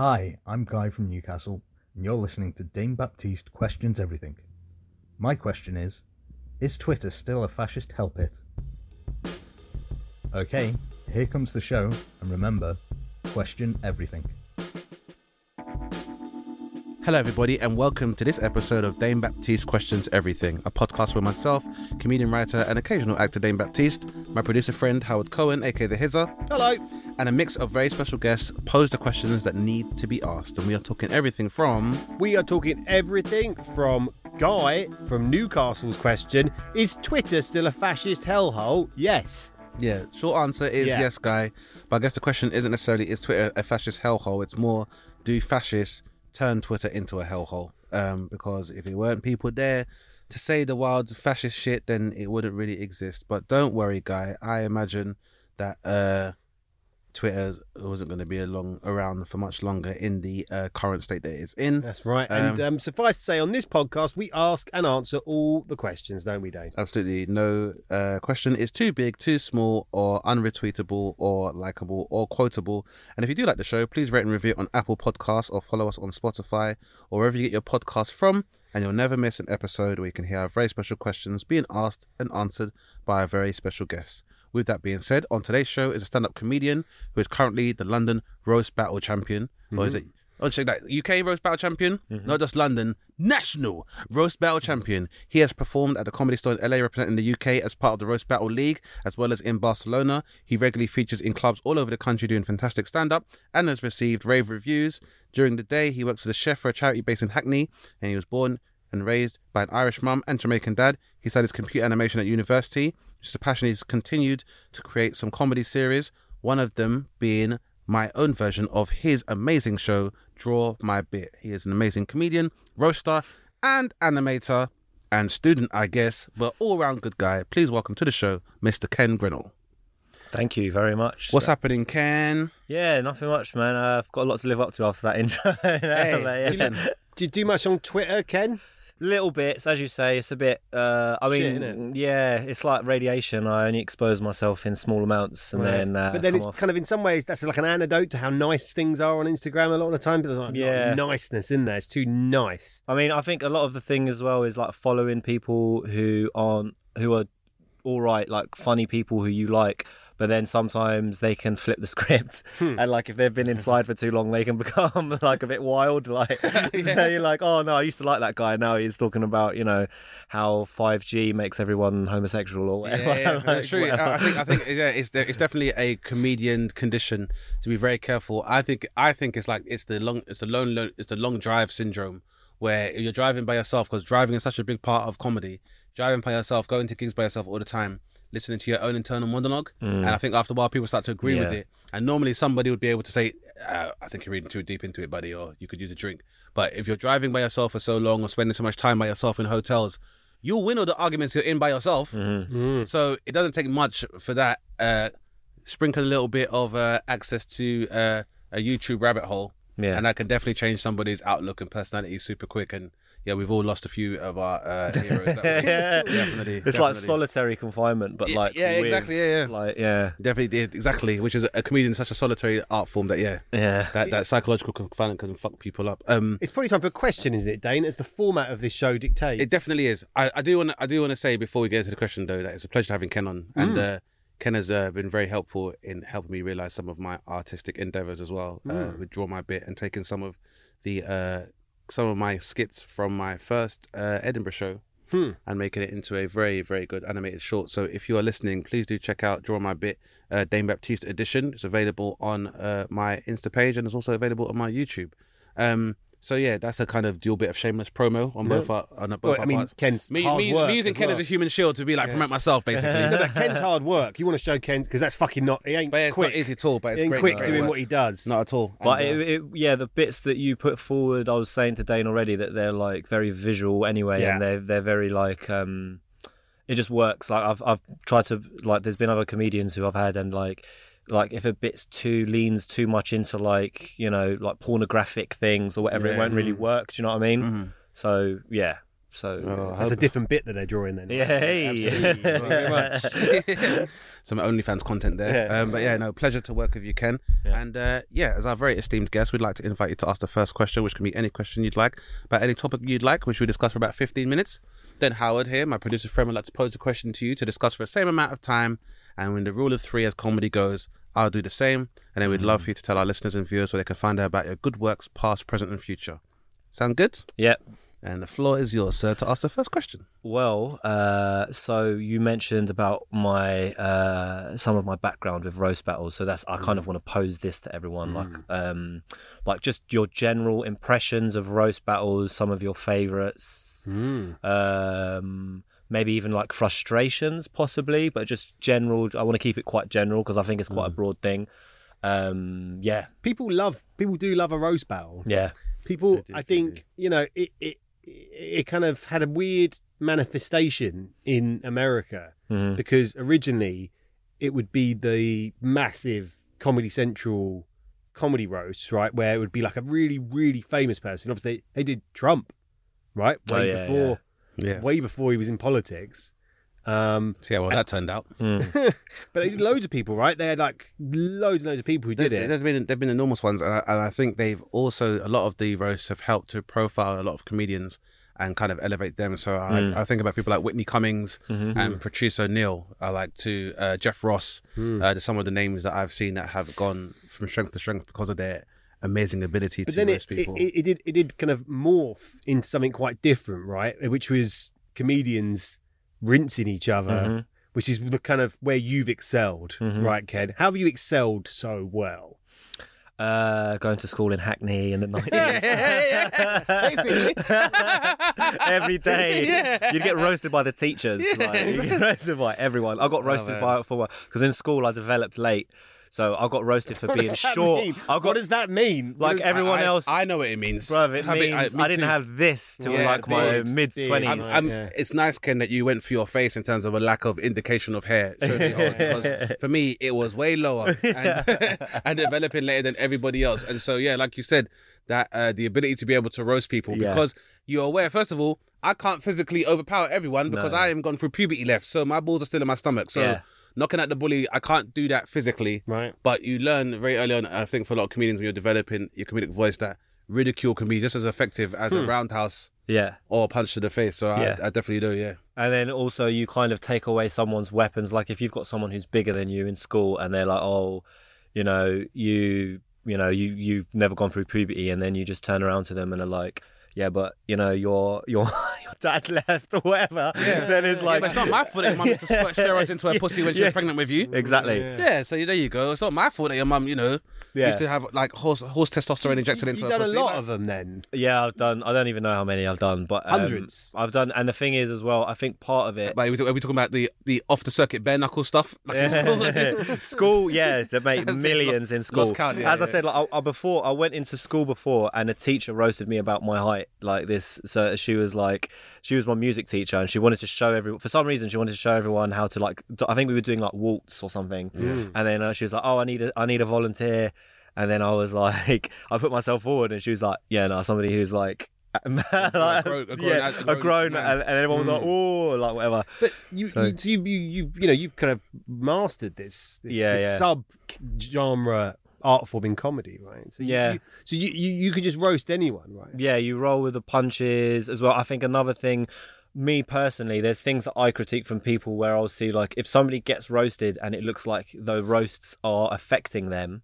Hi, I'm Guy from Newcastle, and you're listening to Dane Baptiste Questions Everything. My question is Is Twitter still a fascist hell pit? Okay, here comes the show, and remember question everything. Hello, everybody, and welcome to this episode of Dane Baptiste Questions Everything, a podcast where myself, comedian, writer, and occasional actor Dane Baptiste, my producer friend Howard Cohen, aka The Hizzer, Hello. and a mix of very special guests pose the questions that need to be asked. And we are talking everything from We are talking everything from Guy from Newcastle's question Is Twitter still a fascist hellhole? Yes. Yeah, short answer is Yeah. yes, guy. But I guess the question isn't necessarily is Twitter a fascist hellhole. It's more do fascists turn Twitter into a hellhole? Um, because if it weren't people there to say the wild fascist shit, then it wouldn't really exist. But don't worry, guy. I imagine that uh, Twitter wasn't going to be along around for much longer in the uh, current state that it's in. That's right. and um, suffice to say, on this podcast, we ask and answer all the questions, don't we, Dane? Absolutely no uh, question is too big, too small, or unretweetable, or likable, or quotable. And if you do like the show, please rate and review it on Apple Podcasts or follow us on Spotify or wherever you get your podcast from. And you'll never miss an episode where you can hear our very special questions being asked and answered by our very special guest. With that being said, on today's show is a stand-up comedian who is currently the London Roast Battle Champion, or is it? Oh, check that UK Roast Battle Champion, mm-hmm. not just London, national Roast Battle Champion. He has performed at the Comedy Store in LA, representing the UK as part of the Roast Battle League, as well as in Barcelona. He regularly features in clubs all over the country doing fantastic stand-up, and has received rave reviews. During the day, he works as a chef for a charity based in Hackney, and he was born and raised by an Irish mum and Jamaican dad. He studied computer animation at university, which is a passion he's continued to create some comedy series, one of them being my own version of his amazing show, Draw My Bit. He is an amazing comedian, roaster, and animator, and student, I guess, but all round good guy. Please welcome to the show, Mr. Ken Grinnell. Thank you very much. What's happening, Ken? Yeah, nothing much, man. I've got a lot to live up to after that intro. Hey, Like, yeah. listen, Do you do much on Twitter, Ken? Little bits, as you say, it's a bit. Uh, I Shit, mean, innit? yeah, it's like radiation. I only expose myself in small amounts, and then. Uh, but then it's off. kind of in some ways that's like an antidote to how nice things are on Instagram a lot of the time. But there's like Yeah. niceness in there. It's too nice. I mean, I think a lot of the thing as well is like following people who aren't who are all right, like funny people who you like. But then sometimes they can flip the script, Hmm. and like if they've been inside for too long, they can become like a bit wild. Like so you're like, oh no, I used to like that guy. Now he's talking about you know how 5G makes everyone homosexual or whatever. Yeah, yeah, Like, that's true. whatever. I think I think yeah, it's it's definitely a comedian condition to be very careful. I think I think it's like it's the long it's the long lo- it's the long drive syndrome where you're driving by yourself because driving is such a big part of comedy. Driving by yourself, going to gigs by yourself all the time, listening to your own internal monologue, and I think after a while people start to agree with Mm. It. And normally somebody would be able to say, uh, "I think you're reading too deep into it, buddy," or "You could use a drink." But if you're driving by yourself for so long or spending so much time by yourself in hotels, you'll win all the arguments you're in by yourself. Mm-hmm. So it doesn't take much for that. Uh, sprinkle a little bit of uh, access to uh, a YouTube rabbit hole, Yeah. and that can definitely change somebody's outlook and personality super quick. And yeah, we've all lost a few of our uh, heroes. That way. yeah. definitely. It's like solitary confinement, but Yeah, like yeah, with, exactly, yeah, yeah. like yeah, Definitely, yeah, exactly. Which is a comedian, such a solitary art form that yeah, yeah. that that psychological confinement can fuck people up. Um, It's probably time for a question, isn't it, Dane? As the format of this show dictates. It definitely is. I, I do want I do want to say before we get into the question though that it's a pleasure having Ken on, and uh, Ken has uh, been very helpful in helping me realize some of my artistic endeavors as well. Uh, with draw my bit and taking some of the uh, some of my skits from my first uh, Edinburgh show. And making it into a very, very good animated short. So, if you are listening, please do check out Draw My Bit, uh, Dane Baptiste edition. It's available on uh, my Insta page and it's also available on my YouTube. Um, So yeah, that's a kind of dual bit of shameless promo on both our on both Well, our I mean, parts. Ken's me, hard me, work me using as Ken well. as a human shield to be like promote myself basically. no, but Ken's hard work. You want to show Ken because that's fucking not. He ain't but yeah, it's quick. not easy at all. But it's he ain't great, quick great doing work. what he does. Not at all. But And, uh, it, it, yeah, the bits that you put forward, I was saying to Dane already that they're like very visual anyway, Yeah. and they're they're very like um, it just works. Like I've I've tried to like, there's been other comedians who I've had, and like like if a bit's too leans too much into like you know like pornographic things or whatever, it won't really work. Do you know what I mean? Mhm. So yeah, so Oh, I That's a different bit that they're drawing then. yeah, hey. Absolutely. Very much. Some OnlyFans content there. Yeah. Um, but yeah, no, pleasure to work with you, Ken. Yeah. And uh, yeah, as our very esteemed guest, we'd like to invite you to ask the first question, which can be any question you'd like, about any topic you'd like, which we discuss for about 15 minutes. Then Howard here, my producer friend, would like to pose a question to you to discuss for the same amount of time. And when the rule of three as comedy goes, I'll do the same. And then we'd love for you to tell our listeners and viewers so they can find out about your good works, past, present, and future. Sound good? yeah. And the floor is yours, sir, to ask the first question. Well, uh, so you mentioned about my uh, some of my background with roast battles, so that's I kind of want to pose this to everyone, like um, like just your general impressions of roast battles, some of your favorites, Mm. um, maybe even like frustrations, possibly, but just general. I want to keep it quite general because I think it's quite a broad thing. Um, yeah, People love. People do love a roast battle. yeah, People, do, I they think, you know, it, it it kind of had a weird manifestation in America Mhm. because originally it would be the massive Comedy Central comedy roasts, right, where it would be like a really, really famous person. Obviously, they, they did Trump, right, Oh, way yeah, before, Yeah. Way before he was in politics. Um, See how well that turned out. Mm. but they did loads of people, right? They had like loads and loads of people who did There- it. There've been there've been enormous ones, and I, and I think they've also a lot of the roasts have helped to profile a lot of comedians and kind of elevate them. So I, Mm. I think about people like Whitney Cummings Mhm. and Patrice O'Neal. I like to uh, Jeff Ross. Hmm. Uh, to some of the names that I've seen that have gone from strength to strength because of their amazing ability but to then it, roast it, people. it, it did it did kind of morph into something quite different, right? Which was comedians rinsing each other, Mhm. which is the kind of where you've excelled, Mhm. right, Ken? How have you excelled so well? Uh, going to school in Hackney in the nineties. Basically. Every day, Yeah. you'd get roasted by the teachers. Like, you get roasted by everyone. I got roasted man. by for because in school I developed late, so I got roasted for What being short. mean? I what does that mean? Like does- everyone I, else. I know what it means. Bruv, it I mean, means me I, didn't too. have this till Yeah, like my mid twenties. I'm, yeah. It's nice, Ken, that you went for your face in terms of a lack of indication of hair. Showed because for me, it was way lower and, and developing later than everybody else. And so, yeah, like you said, that uh, the ability to be able to roast people Yeah. because you're aware. First of all, I can't physically overpower everyone because No. I haven't gone through puberty left, so my balls are still in my stomach. So Yeah. Knocking at the bully, I can't do that physically. right? But you learn very early on, I think, for a lot of comedians when you're developing your comedic voice, that ridicule can be just as effective as a hmm. roundhouse yeah. or a punch to the face. So Yeah. I, I definitely do, yeah. And then also you kind of take away someone's weapons. Like if you've got someone who's bigger than you in school and they're like, oh, you know, you, you know, you you've never gone through puberty, and then you just turn around to them and are like, yeah, but you know, your your your dad left or whatever. Then it's Yeah, like but it's not my fault that your mum used to squirt steroids into her pussy when she Yeah. was pregnant with you. exactly. Yeah. Yeah, so there you go. It's not my fault that your mum, you know, Yeah. used to have like horse horse testosterone injected you, into You've done a pussy. lot like- of them then. Yeah, I've done. I don't even know how many I've done, but um, Hundreds. I've done, and the thing is as well. I think part of it. But are we, are we talking about the, the off the circuit bare knuckle stuff? Like in school? school, yeah, to make millions lost- in school. count, yeah, As I said, like I, I before I went into school before, and a teacher roasted me about my height, like this. So she was like, she was my music teacher, and she wanted to show everyone. For some reason, she wanted to show everyone how to like. I think we were doing like waltz or something, and then uh, she was like, "Oh, I need a, I need a volunteer." And then I was like, I put myself forward, and she was like, "Yeah, no, somebody who's like." a grown- a grown- yeah, a a grown grown, man. and, and everyone was like, "Oh, like whatever." But you, you, so you, you, you, you know, you've kind of mastered this, this, Yeah, this yeah. sub genre art form in comedy, right? So you, Yeah. you, so you, you, you could just roast anyone, right? Yeah, you roll with the punches as well. I think another thing, me personally, there's things that I critique from people where I'll see like if somebody gets roasted and it looks like the roasts are affecting them.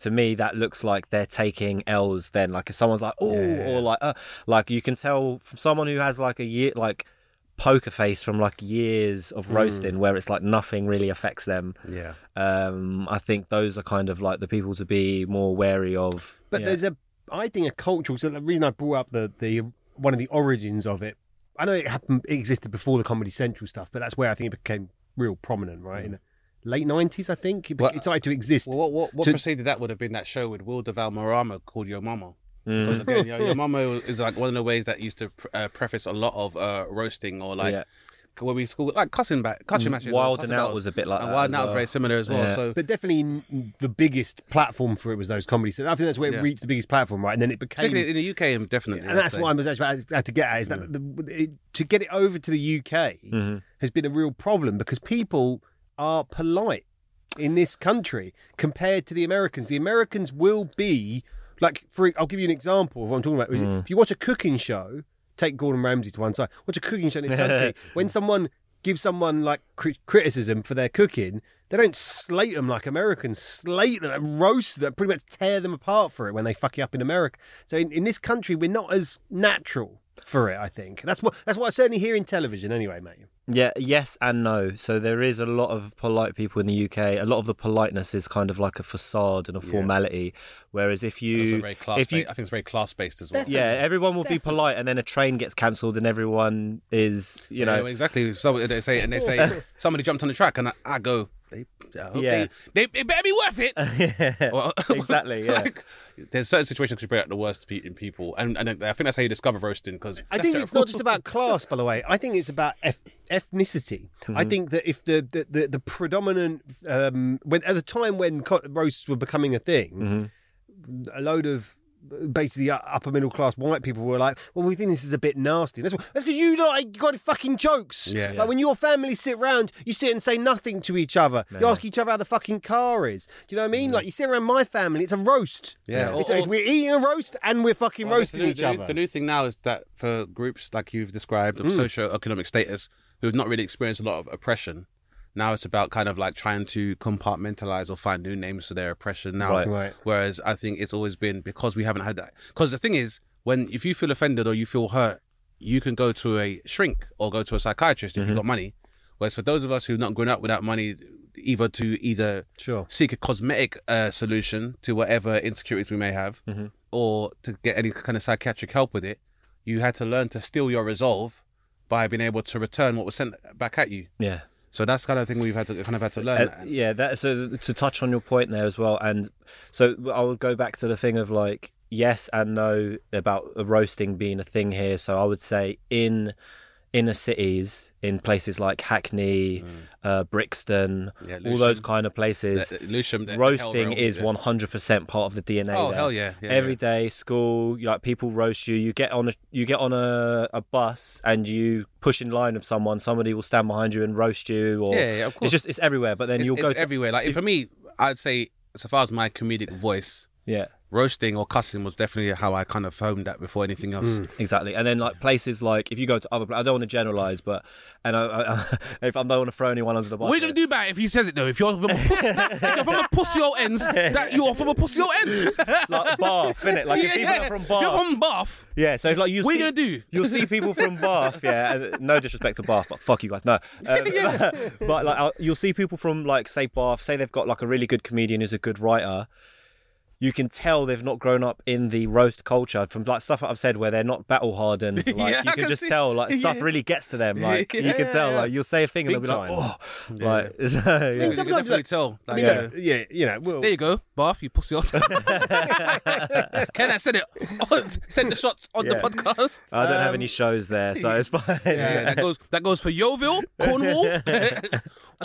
To me, that looks like they're taking L's. Then, like if someone's like, "Oh," or like, uh, like you can tell from someone who has like a year, like poker face from like years of roasting, where it's like nothing really affects them. yeah. Um, I think those are kind of like the people to be more wary of. But Yeah. there's a I think a cultural. So the reason I brought up the the one of the origins of it, I know it happened, it existed before the Comedy Central stuff, but that's where I think it became real prominent, right? In the late nineties, I think it, Well, it started to exist. Well, what what, what To- preceded that would have been that show with Wilmer Valderrama called Your Mama. Mm. Because again, your, your mama is like one of the ways that used to pr- uh, preface a lot of uh, roasting or like Yeah. what we school like cussing back, cussing matches. Wild cussing and Out was a bit like and that Wild as and Out was very similar as well. Yeah. So but definitely the biggest platform for it was those comedy. So I think that's where it Yeah. reached the biggest platform, right? And then it became particularly in the UK, um, definitely. and that's what I was actually about to get at is that the, it, to get it over to the UK Mhm. has been a real problem because people are polite in this country compared to the Americans. The Americans will be like, for I'll give you an example of what I'm talking about. Is mm. If you watch a cooking show, take Gordon Ramsay to one side. Watch a cooking show in this country. when someone gives someone like cri- criticism for their cooking, they don't slate them like Americans. Slate them, and roast them, pretty much tear them apart for it when they fuck it up in America. So in, in this country, we're not as natural for it. I think that's what that's what I certainly hear in television. Anyway, mate. Yeah, yes and no. So there is a lot of polite people in the UK. A lot of the politeness is kind of like a facade and a formality. Whereas if you, very class. if you, I think it's very class based as well. yeah, everyone will be polite, and then a train gets cancelled, and everyone is, you know, Yeah, exactly. So they say, and they say somebody jumped on the track, and I, I go, they, uh, Yeah. they, they, it better be worth it. Or- Exactly, yeah. like, there's certain situations which bring out the worst in people, and, and I think that's how you discover roasting. Because I think it's not just about class, by the way. I think it's about eth- ethnicity. I mm-hmm. think that if the the, the, the predominant um, when at the time when co- roasts were becoming a thing, mm-hmm. a load of basically uh, upper middle class white people were like, "Well, we think this is a bit nasty." That's that's because you like got fucking jokes. Yeah. Like when your family sit round, you sit and say nothing to each other. You ask each other how the fucking car is. Do you know what I mean? Mm. Like you sit around my family, it's a roast. Yeah, or- It's, it's- or- we're eating a roast and we're fucking Well, roasting the, each the, other. The new thing now is that for groups like you've described of mm. socio-economic status who've not really experienced a lot of oppression, now it's about kind of like trying to compartmentalize or find new names for their oppression now. Right. Right. Whereas I think it's always been because we haven't had that. Because the thing is, when if you feel offended or you feel hurt, you can go to a shrink or go to a psychiatrist if you've got money. Whereas for those of us who've not grown up without money, either to either Sure. seek a cosmetic uh, solution to whatever insecurities we may have, or to get any kind of psychiatric help with it, you had to learn to steal your resolve by being able to return what was sent back at you. yeah. So that's kind of thing we've had to kind of had to learn. Uh, yeah, that so to touch on your point there as well, and so I will go back to the thing of like yes and no about roasting being a thing here. So I would say in inner cities, in places like Hackney, uh, Brixton, Mm. Yeah, all those kind of places. The- the- the roasting is 100% part of the DNA Oh, there. hell yeah, yeah, Every yeah. day, school like people roast you you get on a you get on a, a bus and you push in line with someone somebody will stand behind you and roast you or Yeah, yeah, of course. it's just it's everywhere but then It's, you'll go to everywhere. Like for me, I'd say so far as my comedic voice, yeah roasting or cussing was definitely how I kind of honed that before anything else. Exactly, and then like places like if you go to other, I don't want to generalize, but and I, I, if I don't want to throw anyone under the bus. we're gonna do it if he says it though? If you're from a pussy, if you're from a pussy old ends, that you're from a pussy old ends. Like Bath, innit? Like if people are from If you're from Bath, yeah. So like you, what are see, gonna do? You'll see people from Bath, yeah. And no disrespect to Bath, but fuck you guys, no. Um, but like I'll- you'll see people from like say Bath, say they've got like a really good comedian who's a good writer. You can tell they've not grown up in the roast culture from like stuff that I've said where they're not battle hardened. Like Yeah, you I can, can just see- tell like stuff yeah. really gets to them. Like you can Yeah, tell yeah. like you'll say a thing and Big they'll be like, time. oh, like so, yeah. You can sometimes, definitely like- tell. I mean, look, yeah, you know, well, There you go, Bath, you pussy old. Ken, I said it. Send the shots on Yeah. the podcast. I don't have um, any shows there, so it's fine. Yeah, that goes that goes for Yeovil, Cornwall, or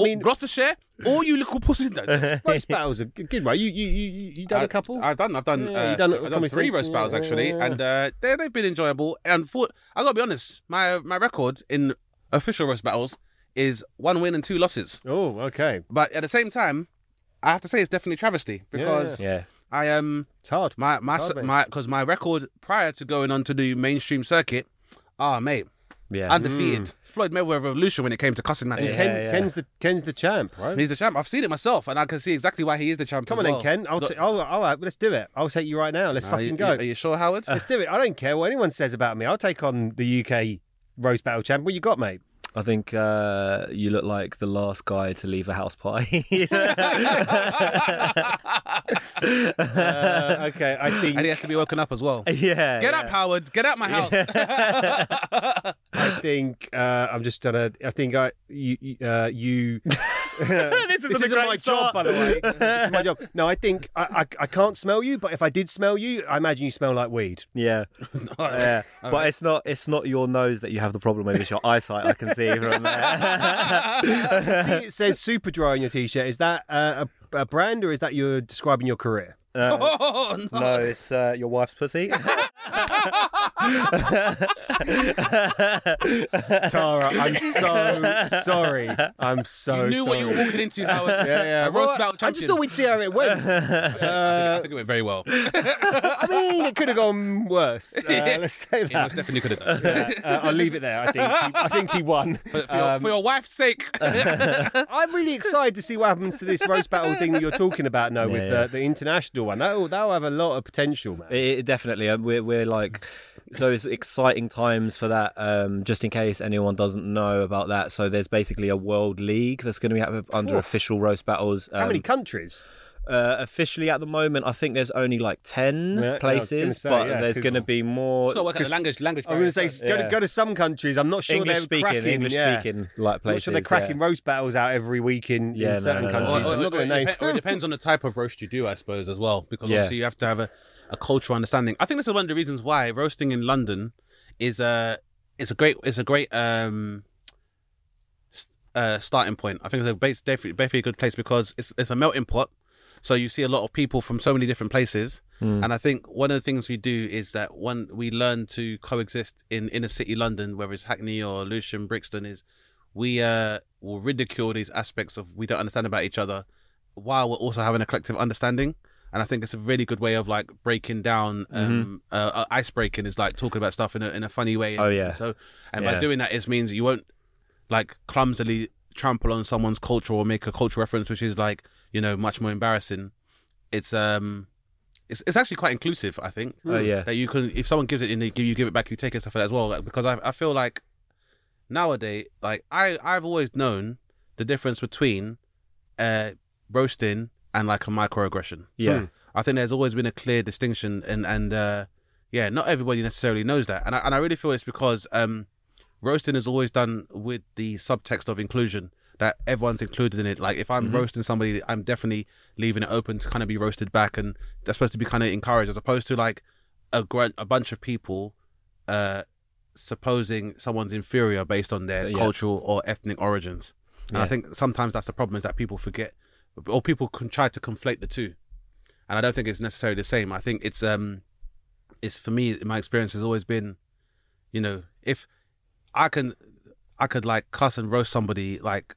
mean- Gloucestershire, all you little pussies. No, roast battles are good, good, right? You you you you done a couple? I, have done. I've done. Yeah, uh, done I've done three roast battles actually, yeah, yeah. and uh, they they've been enjoyable. And for I gotta be honest, my my record in official roast battles is one win and two losses. oh, okay. But at the same time, I have to say it's definitely travesty because Yeah. I um It's hard. my my Hard, my because my record prior to going on to the mainstream circuit, ah mate, Yeah. undefeated. Floyd Mayweather revolution when it came to cussing And matches. Ken, yeah. Ken's the Ken's the champ, right? He's the champ. I've seen it myself, and I can see exactly why he is the champ. Come as on then. Ken. I'll, Look, t- I'll, I'll, uh, let's do it. I'll take you right now. Let's are fucking you, go. Are you sure, Howard? Let's do it. I don't care what anyone says about me. I'll take on the UK roast battle champ. What you got, mate? I think uh, you look like the last guy to leave a house party. Uh, okay, I think And he has to be woken up as well. yeah. Get yeah. up, Howard. Get out my house. I think uh, I'm just gonna. I think I you you- uh, this isn't isn't my start. job, by the way. this is my job. No, I think I, I I can't smell you, but if I did smell you, I imagine you smell like weed. Yeah, yeah. but it's not it's not your nose that you have the problem with. It's your eyesight. I can see from there. See, it says super dry on your t-shirt. Is that uh, a, a brand or is that you're describing your career? oh, no. no, it's uh, your wife's pussy. Tara, I'm so sorry. I'm so You knew what sorry. you were walking into, Howard. Yeah, yeah. A roast Well, battle I just thought we'd see how it went. I think it went very well. I mean, it could have gone worse. Uh, let's say He most definitely could have done. Yeah, uh, I'll leave it there. I think he, I think he won. But for, your, Um, for your wife's sake. I'm really excited to see what happens to this roast battle thing that you're talking about now with Yeah, yeah. The, the international one. That'll, that'll have a lot of potential, man. It, it definitely. um, We're we're like. So it's exciting times for that. Um, just in case anyone doesn't know about that, so there's basically a world league that's going to be under official roast battles. How many Um, countries? Uh, officially at the moment, I think there's only like ten Yeah, I was places, gonna say, but yeah, there's 'cause- going to be more. It's not working the language, language I'm going to barrier. say go, to, go to some countries. I'm not sure English they're speaking, cracking. English yeah. speaking, like I'm places. not sure they're cracking yeah. roast battles out every week in, Yeah, in no, certain no, no. countries. Or, I'm or- not going or to it name. or it depends on the type of roast you do, I suppose, as well. Because Yeah. obviously you have to have a, a cultural understanding. I think this is one of the reasons why roasting in London is a it's a great it's a great um uh, starting point. I think it's a base definitely, definitely a good place because it's it's a melting pot. So you see a lot of people from so many different places, and I think one of the things we do is that when we learn to coexist in inner city London, whether it's Hackney or Lewisham, Brixton, is we uh will ridicule these aspects of we don't understand about each other, while we're also having a collective understanding. And I think it's a really good way of like breaking down, um, uh, uh, ice breaking is like talking about stuff in a in a funny way. Oh, yeah. So, and by doing that, it means you won't like clumsily trample on someone's culture or make a cultural reference which is like you know much more embarrassing it's um it's, it's actually quite inclusive i think Oh yeah. that you can if someone gives it in, they give you give it back you take it stuff like that as well like, because I, I feel like nowadays like i i've always known the difference between uh roasting and like a microaggression Yeah. Hmm. I think there's always been a clear distinction, and and uh, yeah, not everybody necessarily knows that, and I, and I really feel it's because um, roasting is always done with the subtext of inclusion that everyone's included in it. Like if I'm roasting somebody, I'm definitely leaving it open to kind of be roasted back, and that's supposed to be kind of encouraged, as opposed to like a grunt, a bunch of people uh, supposing someone's inferior based on their Yeah. cultural or ethnic origins. And I think sometimes that's the problem is that people forget, or people can try to conflate the two and I don't think it's necessarily the same. I think it's um, it's for me. My experience has always been, you know, if I can, I could like cuss and roast somebody like,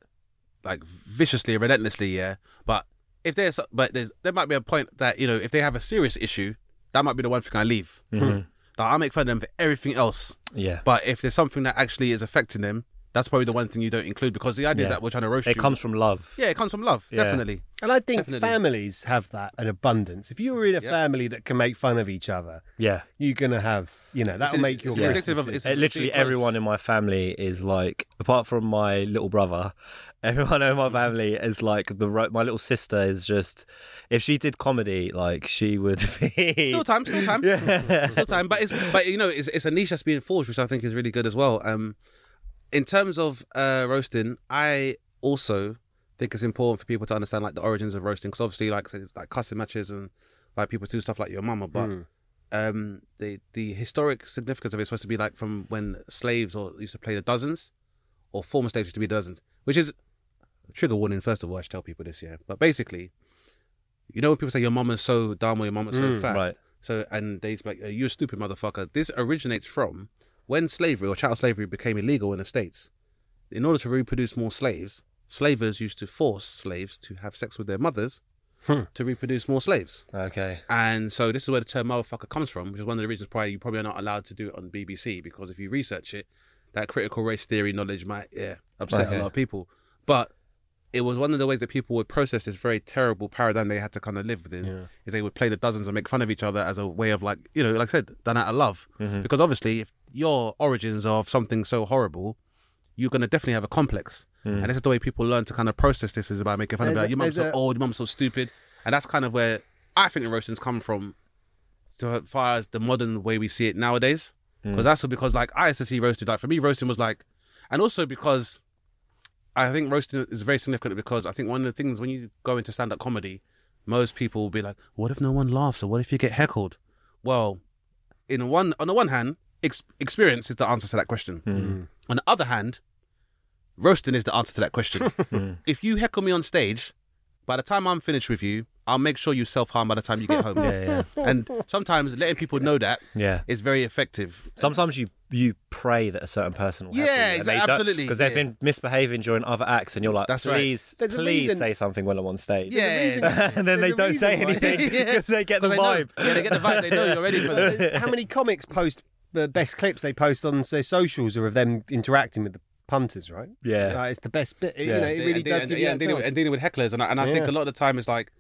like viciously, relentlessly, yeah. But if there's, but there's, there might be a point that you know, if they have a serious issue, that might be the one thing I leave. Mhm. Like, I make fun of them for everything else, Yeah. but if there's something that actually is affecting them, that's probably the one thing you don't include because the idea is Yeah. that we're trying to roast It you. comes from love. yeah, it comes from love, Yeah. definitely. And I think Definitely. families have that in abundance. If you're in a Yep. family that can make fun of each other, Yeah. you're gonna have, you know, that'll It's- make your it's Yeah. of- it's- literally everyone in my family is like, apart from my little brother, everyone in my family is like the ro- my little sister is just. If she did comedy, like she would be. Still time, still time. Yeah. still time. But it's but you know it's it's a niche that's being forged, which I think is really good as well. Um, in terms of uh roasting, I also think it's important for people to understand like the origins of roasting because obviously, like it's like cussing matches and like people do stuff like your mama, but. Mm. Um, the the historic significance of it is supposed to be like from when slaves or used to play the dozens, or former slaves used to be dozens, which is trigger warning. First of all, I should tell people this, yeah. But basically, you know when people say your mama's so dumb or your mama's so Mm, fat, right. so and they like "Uh, you a stupid motherfucker. This originates from when slavery or chattel slavery became illegal in the states. In order to reproduce more slaves, slavers used to force slaves to have sex with their mothers Hmm. to reproduce more slaves. Okay. And so this is where the term motherfucker comes from, which is one of the reasons why you probably are not allowed to do it on BBC because if you research it, that critical race theory knowledge might yeah upset Okay. a lot of people. But it was one of the ways that people would process this very terrible paradigm they had to kind of live within. Yeah. Is they would play the dozens and make fun of each other as a way of like you know, like I said, done out of love. Mhm. Because obviously, if your origins are of something so horrible, you're gonna definitely have a complex. And this is the way people learn to kind of process this is about making fun of There's like, a- your mum's so a- old, your mum's so stupid, and that's kind of where I think the roastings come from, so as far as the modern way we see it nowadays. Because that's because like I used to see roasting like for me roasting was like, and also because I think roasting is very significant because I think one of the things when you go into stand up comedy, most people will be like, what if no one laughs or what if you get heckled? Well, in one on the one hand, ex- experience is the answer to that question. Hmm. Hmm. On the other hand, roasting is the answer to that question. Hmm. if you heckle me on stage, by the time I'm finished with you, I'll make sure you self harm by the time you get home. Yeah, yeah, And sometimes letting people know that yeah. is very effective. Sometimes you you pray that a certain person will Yeah, heckle you, exa- absolutely, because they've yeah. been misbehaving during other acts, and you're like, That's right. please, There's please reason- say something when I'm on stage. Yeah, and then they There's a don't say reason why- anything because they get the they know- vibe. Yeah, they get the vibe. They know you're ready for that. How many comics post the best clips they post on their socials or of them interacting with the punters? Right? Yeah. Like, it's the best bit. You Yeah. know, it really and, does and, give yeah, you and dealing, chance. and dealing with hecklers, and I, and I think a lot of the time it's like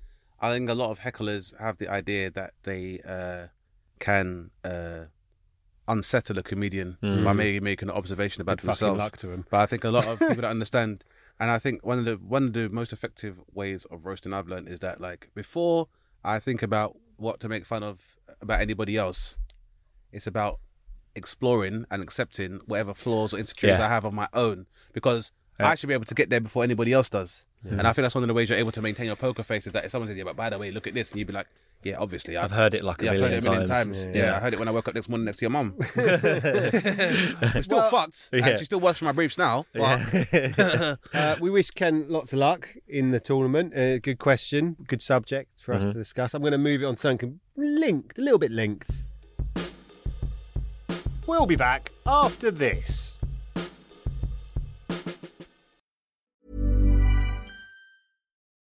I think a lot of hecklers have the idea that they uh, can uh, unsettle a comedian by maybe making an observation about Good themselves. luck to 'em. But I think a lot of people don't understand, and I think one of the one of the most effective ways of roasting I've learned is that like before I think about what to make fun of about anybody else, it's about exploring and accepting whatever flaws or insecurities Yeah. I have of my own because Yeah. I should be able to get there before anybody else does. And I think that's one of the ways you're able to maintain your poker face is that if someone says, "Yeah, but by the way, look at this," and you'd be like, "Yeah, obviously, I've heard it like a yeah, I've million heard it a million times. times. Yeah. Yeah. I heard it when I woke up next morning next to your mum. We're still Well- fucked. Yeah. And she still works for my briefs now. But Uh, we wish Ken lots of luck in the tournament. Uh, good question, good subject for us Mm-hmm. to discuss. I'm going to move it on to something linked, a little bit linked. We'll be back after this.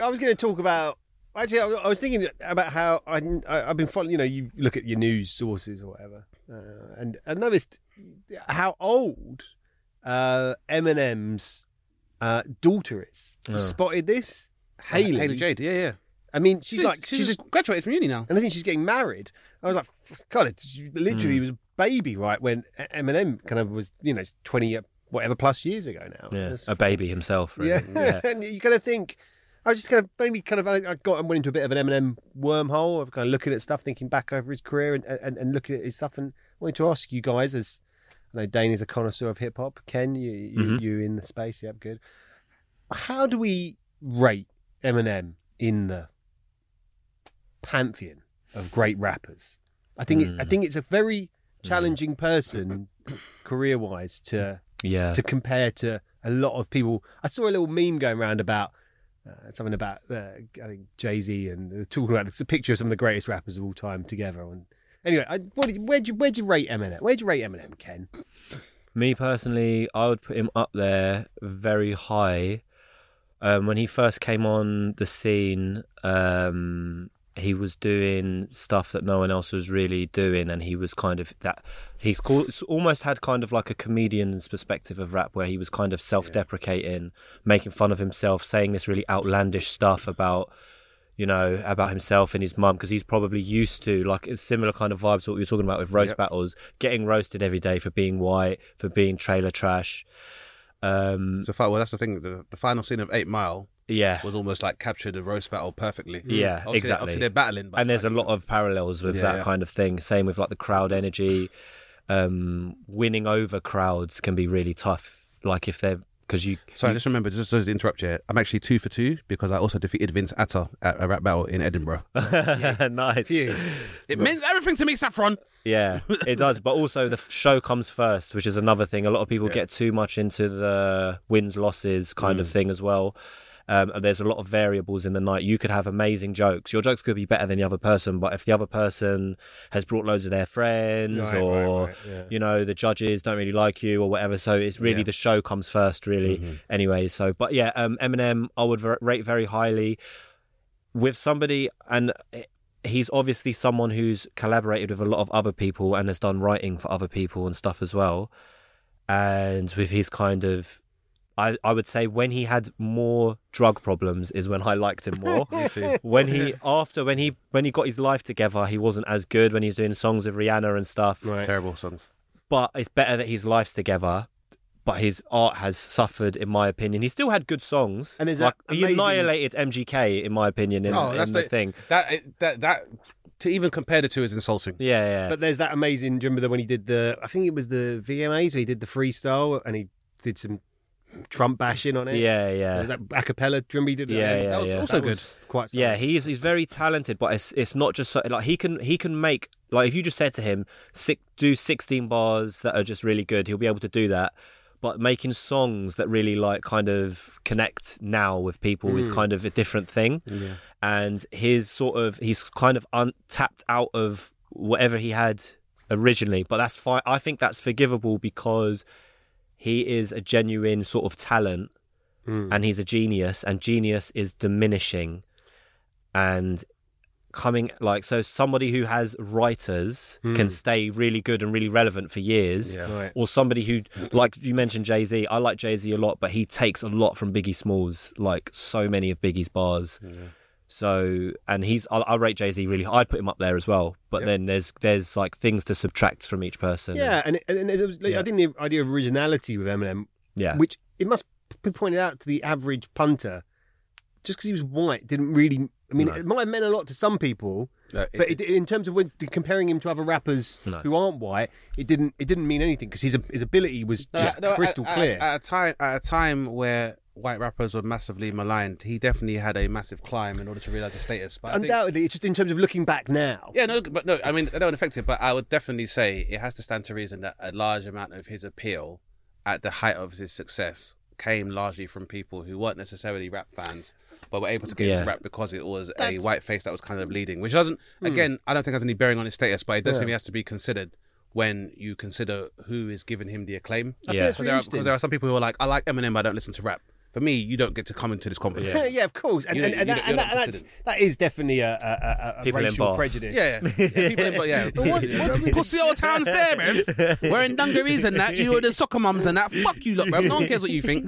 I was going to talk about. Actually, I was- thinking about how I, I, I've been following. You know, you look at your news sources or whatever, uh, and I noticed how old uh, Eminem's uh, daughter is. You spotted this, Hailie. Hailie Jade, yeah, yeah. I mean, she's like she's, she's just just, graduated from uni now. and I think she's getting married. I was like, God, she literally was a baby, right? When Eminem kind of was, you know, twenty uh, whatever plus years ago now. Yeah, a baby himself. Really. yeah. yeah. and you kind of think, I was just kind of maybe kind of I got and went into a bit of an Eminem wormhole of kind of looking at stuff, thinking back over his career and, and, and looking at his stuff, and I wanted to ask you guys, as I know Dane is a connoisseur of hip hop, Ken, you you, Mhm. you in the space, yep, good. How do we rate Eminem in the pantheon of great rappers? I think it, I Mm. think it's a very challenging person career wise to Yeah. to compare to a lot of people. I saw a little meme going around about uh, something about uh, I think Jay Z and uh, talking about it's a picture of some of the greatest rappers of all time together. And anyway, I, what where'd you where'd you rate Eminem? Where'd you rate Eminem, Ken? Me personally, I would put him up there very high. Um, when he first came on the scene, um, he was doing stuff that no one else was really doing, and he was kind of that. He's called, almost had kind of like a comedian's perspective of rap, where he was kind of self-deprecating, making fun of himself, saying this really outlandish stuff about you know, about himself and his mum because he's probably used to like similar kind of vibes to what we were talking about with roast battles, getting roasted every day for being white, for being trailer trash. Um, So far, well, that's the thing. The, the final scene of Eight Mile, Yeah. was almost like captured the roast battle perfectly. Yeah, Obviously- exactly. Obviously, they're battling, and there's a lot of parallels with Yeah, that yeah. kind of thing. Same with like the crowd energy. Um, winning over crowds can be really tough. Like if they're because you Sorry, just remember, just to interrupt you, I'm actually two for two because I also defeated Vince Atta at a rap battle in Edinburgh. nice. It means everything to me, Saffron. Yeah, it does. But also, the show comes first, which is another thing. A lot of people get too much into the wins losses kind of Mm. thing as well. Um, and there's a lot of variables in the night. You could have amazing jokes. Your jokes could be better than the other person, but if the other person has brought loads of their friends, Right, right, or right, yeah. you know the judges don't really like you, or whatever, so it's really the show comes first, really. Mm-hmm. Anyway, so but yeah, um, Eminem, I would rate very highly with somebody and he's obviously someone who's collaborated with a lot of other people and has done writing for other people and stuff as well and with his kind of I, I would say when he had more drug problems is when I liked him more. Me too. when he after when he when he got his life together, he wasn't as good when he's doing songs with Rihanna and stuff. Right. Terrible songs. But it's better that his life's together. But his art has suffered, in my opinion. He still had good songs. And is like that he amazing- annihilated MGK, in my opinion, in, oh, in the the thing. That that that to even compare the two is insulting. Yeah, yeah. But there's that amazing. Do you remember the, when he did the? I think it was the VMAs. Where he did the freestyle and he did some Trump bashing on it. yeah, yeah. Was that a cappella? Do you he did? Yeah, yeah, that was yeah. also That good. Quite. Yeah, he's he's very talented, but it's it's not just so, like he can he can make like if you just said to him six, do sixteen bars that are just really good, he'll be able to do that. But making songs that really like kind of connect now with people is hmm. kind of a different thing. And his sort of he's kind of un- tapped out of whatever he had originally, but that's fine. I think that's forgivable because he is a genuine sort of talent hmm. and he's a genius and genius is diminishing. And coming like so somebody who has writers can hmm. stay really good and really relevant for years Yeah. Right. or somebody who like you mentioned jay-z. I like jay-z a lot but he takes a lot from biggie smalls like so many of biggie's bars so and he's I, I rate jay-z really high i'd put him up there as well but then there's there's like things to subtract from each person Yeah, and, it, and it was, Yeah. I think the idea of originality with Eminem, yeah which it must be pointed out to the average punter, just because he was white didn't really. I mean, No. it might have meant a lot to some people, No, but it- it, in terms of when comparing him to other rappers No. who aren't white, it didn't. It didn't mean anything because his his ability was No, just no, at- crystal at, clear. At, a time, at a time where white rappers were massively maligned, he definitely had a massive climb in order to realize his status. But I think, Undoubtedly, just in terms of looking back now. yeah, no, but no, I mean, it don't affect it. But I would definitely say it has to stand to reason that a large amount of his appeal at the height of his success came largely from people who weren't necessarily rap fans, but were able to get Yeah. into rap because it was a white face that was kind of leading, which doesn't, hmm. again, I don't think has any bearing on his status, but it does Yeah. seem he has to be considered when you consider who is giving him the acclaim. I Yeah. that's Because there, are, interesting. because there are some people who are like, I like Eminem, but I don't listen to rap. For me, you don't get to come into this conversation. Yeah, of course, and, You and, and, you that, and that, that's that is definitely a, a, a, a racial prejudice. Yeah, yeah. yeah people in, but yeah. what- Pussy old towns there, man. Wearing dungarees and that. You are the soccer mums and that. Fuck you, lot, bro. No one cares what you think.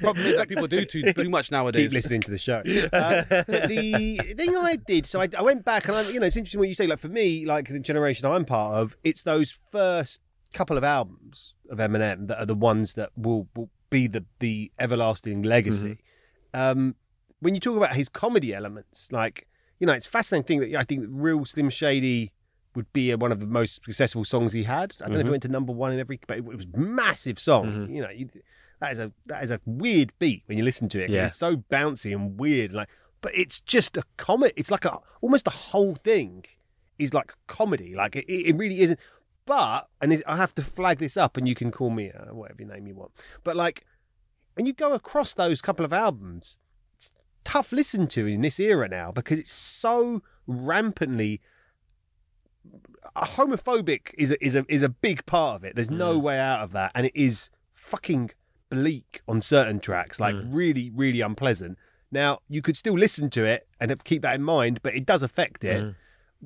Problem is that people do too too much nowadays. keep listening to the show. Uh, the thing I did, so I, I went back and I, you know, it's interesting what you say. Like for me, like the generation I'm part of, it's those first couple of albums of Eminem that are the ones that will, will be the the everlasting legacy. Mm-hmm. Um, when you talk about his comedy elements, like you know, it's a fascinating thing that I think real Slim Shady would be one of the most successful songs he had. I don't know if it mm-hmm. went to number one in every, but it, was massive song. Mm-hmm. You know, you, that is a that is a weird beat when you listen to it. Yeah. It's so bouncy and weird, like, but it's just a comedy. It's like a almost the whole thing is like comedy. Like it, it really isn't. But and I have to flag this up, and you can call me uh, whatever name you want. But like when you go across those couple of albums, it's tough listen to in this era now because it's so rampantly homophobic is a, is a is a big part of it. There's no mm. way out of that, and it is fucking bleak on certain tracks, like mm. really really unpleasant. Now you could still listen to it and have, keep that in mind, but it does affect it, mm.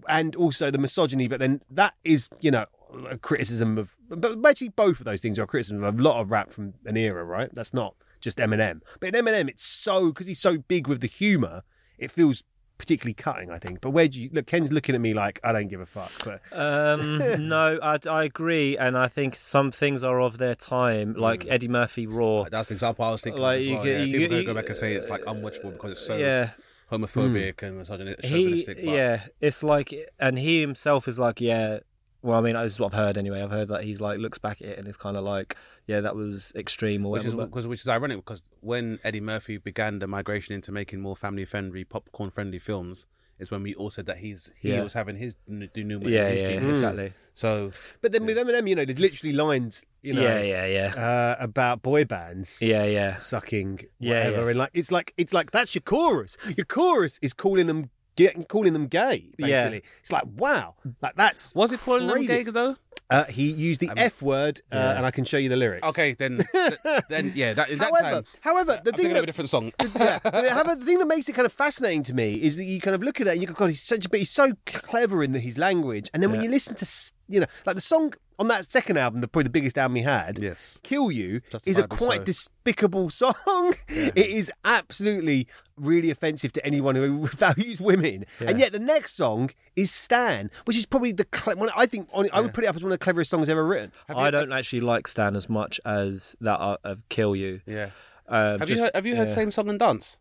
and also the misogyny. But then that is you know a criticism of, but actually both of those things are criticism of a lot of rap from an era, right? That's not just Eminem, but in Eminem it's so because he's so big with the humor, it feels particularly cutting. I think. But where do you look? Ken's looking at me like I don't give a fuck. But Um, no, I, I agree, and I think some things are of their time, mm. like Eddie Murphy Raw. That's the example I was thinking. Like, you well, get- yeah. you People get- go- go back and say it's like uh, unwatchable because it's so yeah, homophobic hmm. and misogynistic. he, but yeah, it's like, and he himself is like, yeah. Well, I mean, this is what I've heard anyway. I've heard that he's like looks back at it and it's kind of like, yeah, that was extreme or Which is whatever. but- because which is ironic because when Eddie Murphy began the migration into making more family friendly, popcorn friendly films, is when we all said that he's he Yeah. was having his n- denouement. yeah, in his yeah, genius. exactly. So but then with Eminem, you know, there's literally lines, you know, yeah, yeah, yeah, Uh, about boy bands. yeah, yeah. sucking Yeah, whatever yeah. and like it's like it's like that's your chorus your chorus is calling them get, calling them gay Yeah. basically it's like wow like that's was it calling them crazy. gay though? uh, he used the f word uh, Yeah. and i can show you the lyrics Okay, then th- then yeah, that that however time. however the I'm thing of a that different song. yeah, however, the thing that makes it kind of fascinating to me is that you kind of look at it and you go, God, he's such, a but he's so clever in the, his language. And then when you listen to, s- you know, like the song on that second album, the probably the biggest album he had, Yes. "Kill You," is a quite so. despicable song. It is absolutely really offensive to anyone who values women. And yet the next song is "Stan," which is probably the cle- one I think on, I would put it up as one of the cleverest songs ever written. I don't actually like Stan as much as that uh, of Kill You. Yeah. Um, Have just- you heard, have you heard yeah. Same Song and Dance?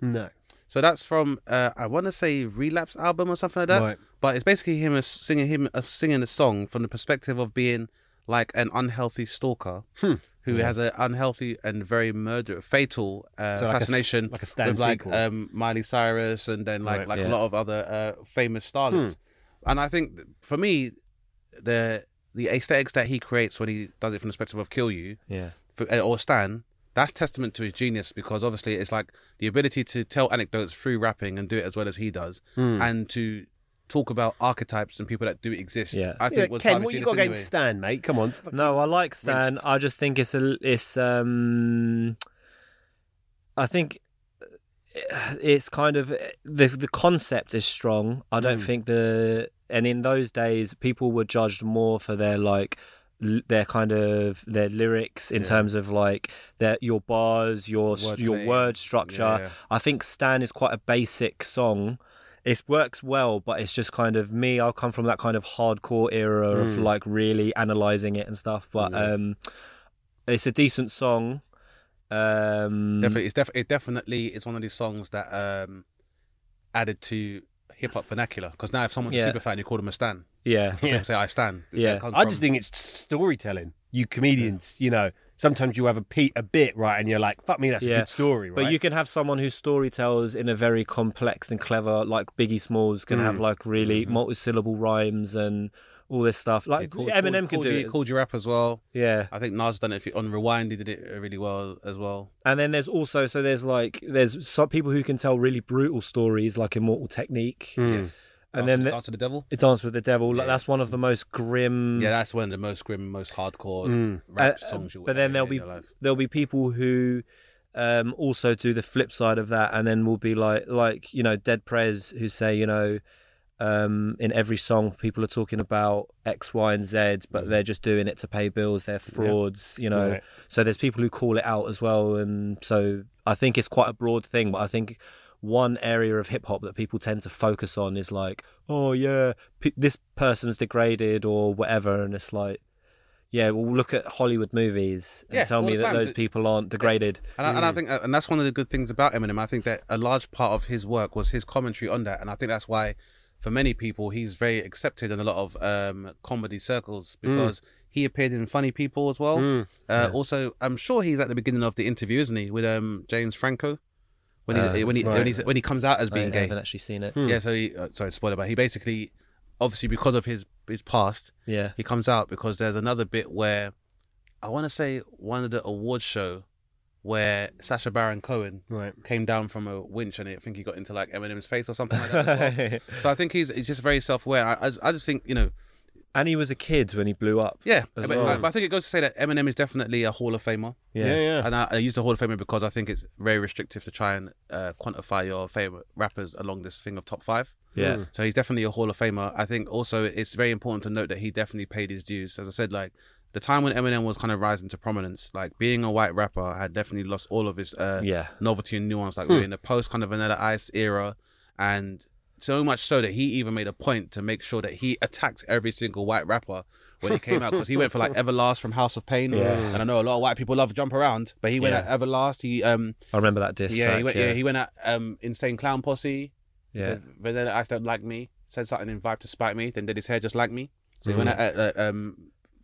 No, So that's from uh, I want to say Relapse album or something like that. Right. But it's basically him singing him singing a song from the perspective of being like an unhealthy stalker Hmm. who has an unhealthy and very murder fatal uh, So like a fascination like a with like um, Miley Cyrus and then like Right. like Yeah. a lot of other uh, famous starlets. Hmm. And I think for me the the aesthetics that he creates when he does it from the perspective of Kill You Yeah. for, uh, or Stan, that's testament to his genius because obviously it's like the ability to tell anecdotes through rapping and do it as well as he does, Hmm. and to talk about archetypes and people that do exist. Yeah. I Yeah, think was Ken, what you got genius against Stan, mate? Come on. No, I like Stan. Rinsed. I just think it's a it's um I think it's kind of the the concept is strong. I don't think the and in those days people were judged more for their like l- their kind of their lyrics in terms of like their your bars, your s- your Wordplay. word structure. Yeah. I think Stan is quite a basic song. It works well, but it's just kind of me. I'll come from that kind of hardcore era of like really analyzing it and stuff. But um, it's a decent song. Um, Definitely, it's def- it definitely is one of these songs that um, added to hip hop vernacular. Because now, if someone's Yeah. a super fan, you call them a stan. Yeah, People say I stand. Yeah. I from- just think it's storytelling. You comedians, you know, sometimes you have a, pe- a bit, right, and you're like, fuck me, that's a Yeah. good story, right? But you can have someone whose story tells in a very complex and clever, like Biggie Smalls can Mm. have like really Mm-hmm. multi-syllable rhymes and all this stuff. Yeah, Like called- Eminem called, can do you, it. Called you rap as well. Yeah, I think Nas done it if you- on Rewind. He did it really well as well. and then there's also so there's like there's some people who can tell really brutal stories like Immortal Technique, Yes. And Dance then the- Dance with the Devil. It Dance with the Devil. Like Yeah. that's one of the most grim. Yeah, that's one of the most grim, most hardcore Mm. rap Uh, songs you'll but then there'll be in your life. there'll be people who um also do the flip side of that and then will be like like you know dead prez who say you know um in every song people are talking about x y and z but they're just doing it to pay bills they're frauds you know Right. so there's people who call it out as well and so i think it's quite a broad thing but i think one area of hip hop that people tend to focus on is like oh yeah p- this person's degraded or whatever. And it's like yeah, well, look at Hollywood movies and Yeah, tell me that those people aren't degraded. And I, and I think, uh, and that's one of the good things about Eminem. I think that a large part of his work was his commentary on that, and I think that's why, for many people, he's very accepted in a lot of um, comedy circles because he appeared in Funny People as well. Uh, Also, I'm sure he's at the beginning of the interview, isn't he, with um, James Franco, when he Uh, when he that's when he when he comes out as I being gay. I haven't actually seen it. Yeah, so he, uh, sorry, spoiler, but he basically, obviously, because of his his past, Yeah. he comes out because there's another bit where I want to say one of the awards show where Sacha Baron Cohen Right. came down from a winch and I think he got into like Eminem's face or something like that. as well. so I think he's he's just very self aware. I, I I just think you know And he was a kid when he blew up. yeah, As but, well. like, but I think it goes to say that Eminem is definitely a Hall of Famer. Yeah. Yeah, yeah. And I, I use the Hall of Famer because I think it's very restrictive to try and uh, quantify your favorite rappers along this thing of top five. Yeah. So he's definitely a Hall of Famer. I think also it's very important to note that he definitely paid his dues. As I said, like the time when Eminem was kind of rising to prominence, like being a white rapper had definitely lost all of his uh, Yeah. novelty and nuance. Like we're in the post kind of Vanilla Ice era, and so much so that he even made a point to make sure that he attacked every single white rapper when he came out because he went for like Everlast from House of Pain, and I know a lot of white people love Jump Around, but he went Yeah. at Everlast. He um I remember that disc. yeah track. he went yeah. he went at um Insane Clown Posse. He Yeah. said Vanilla Ice don't like me. Said something in Vibe to spite me. Then did his hair just like me. So he went Mm. at uh, um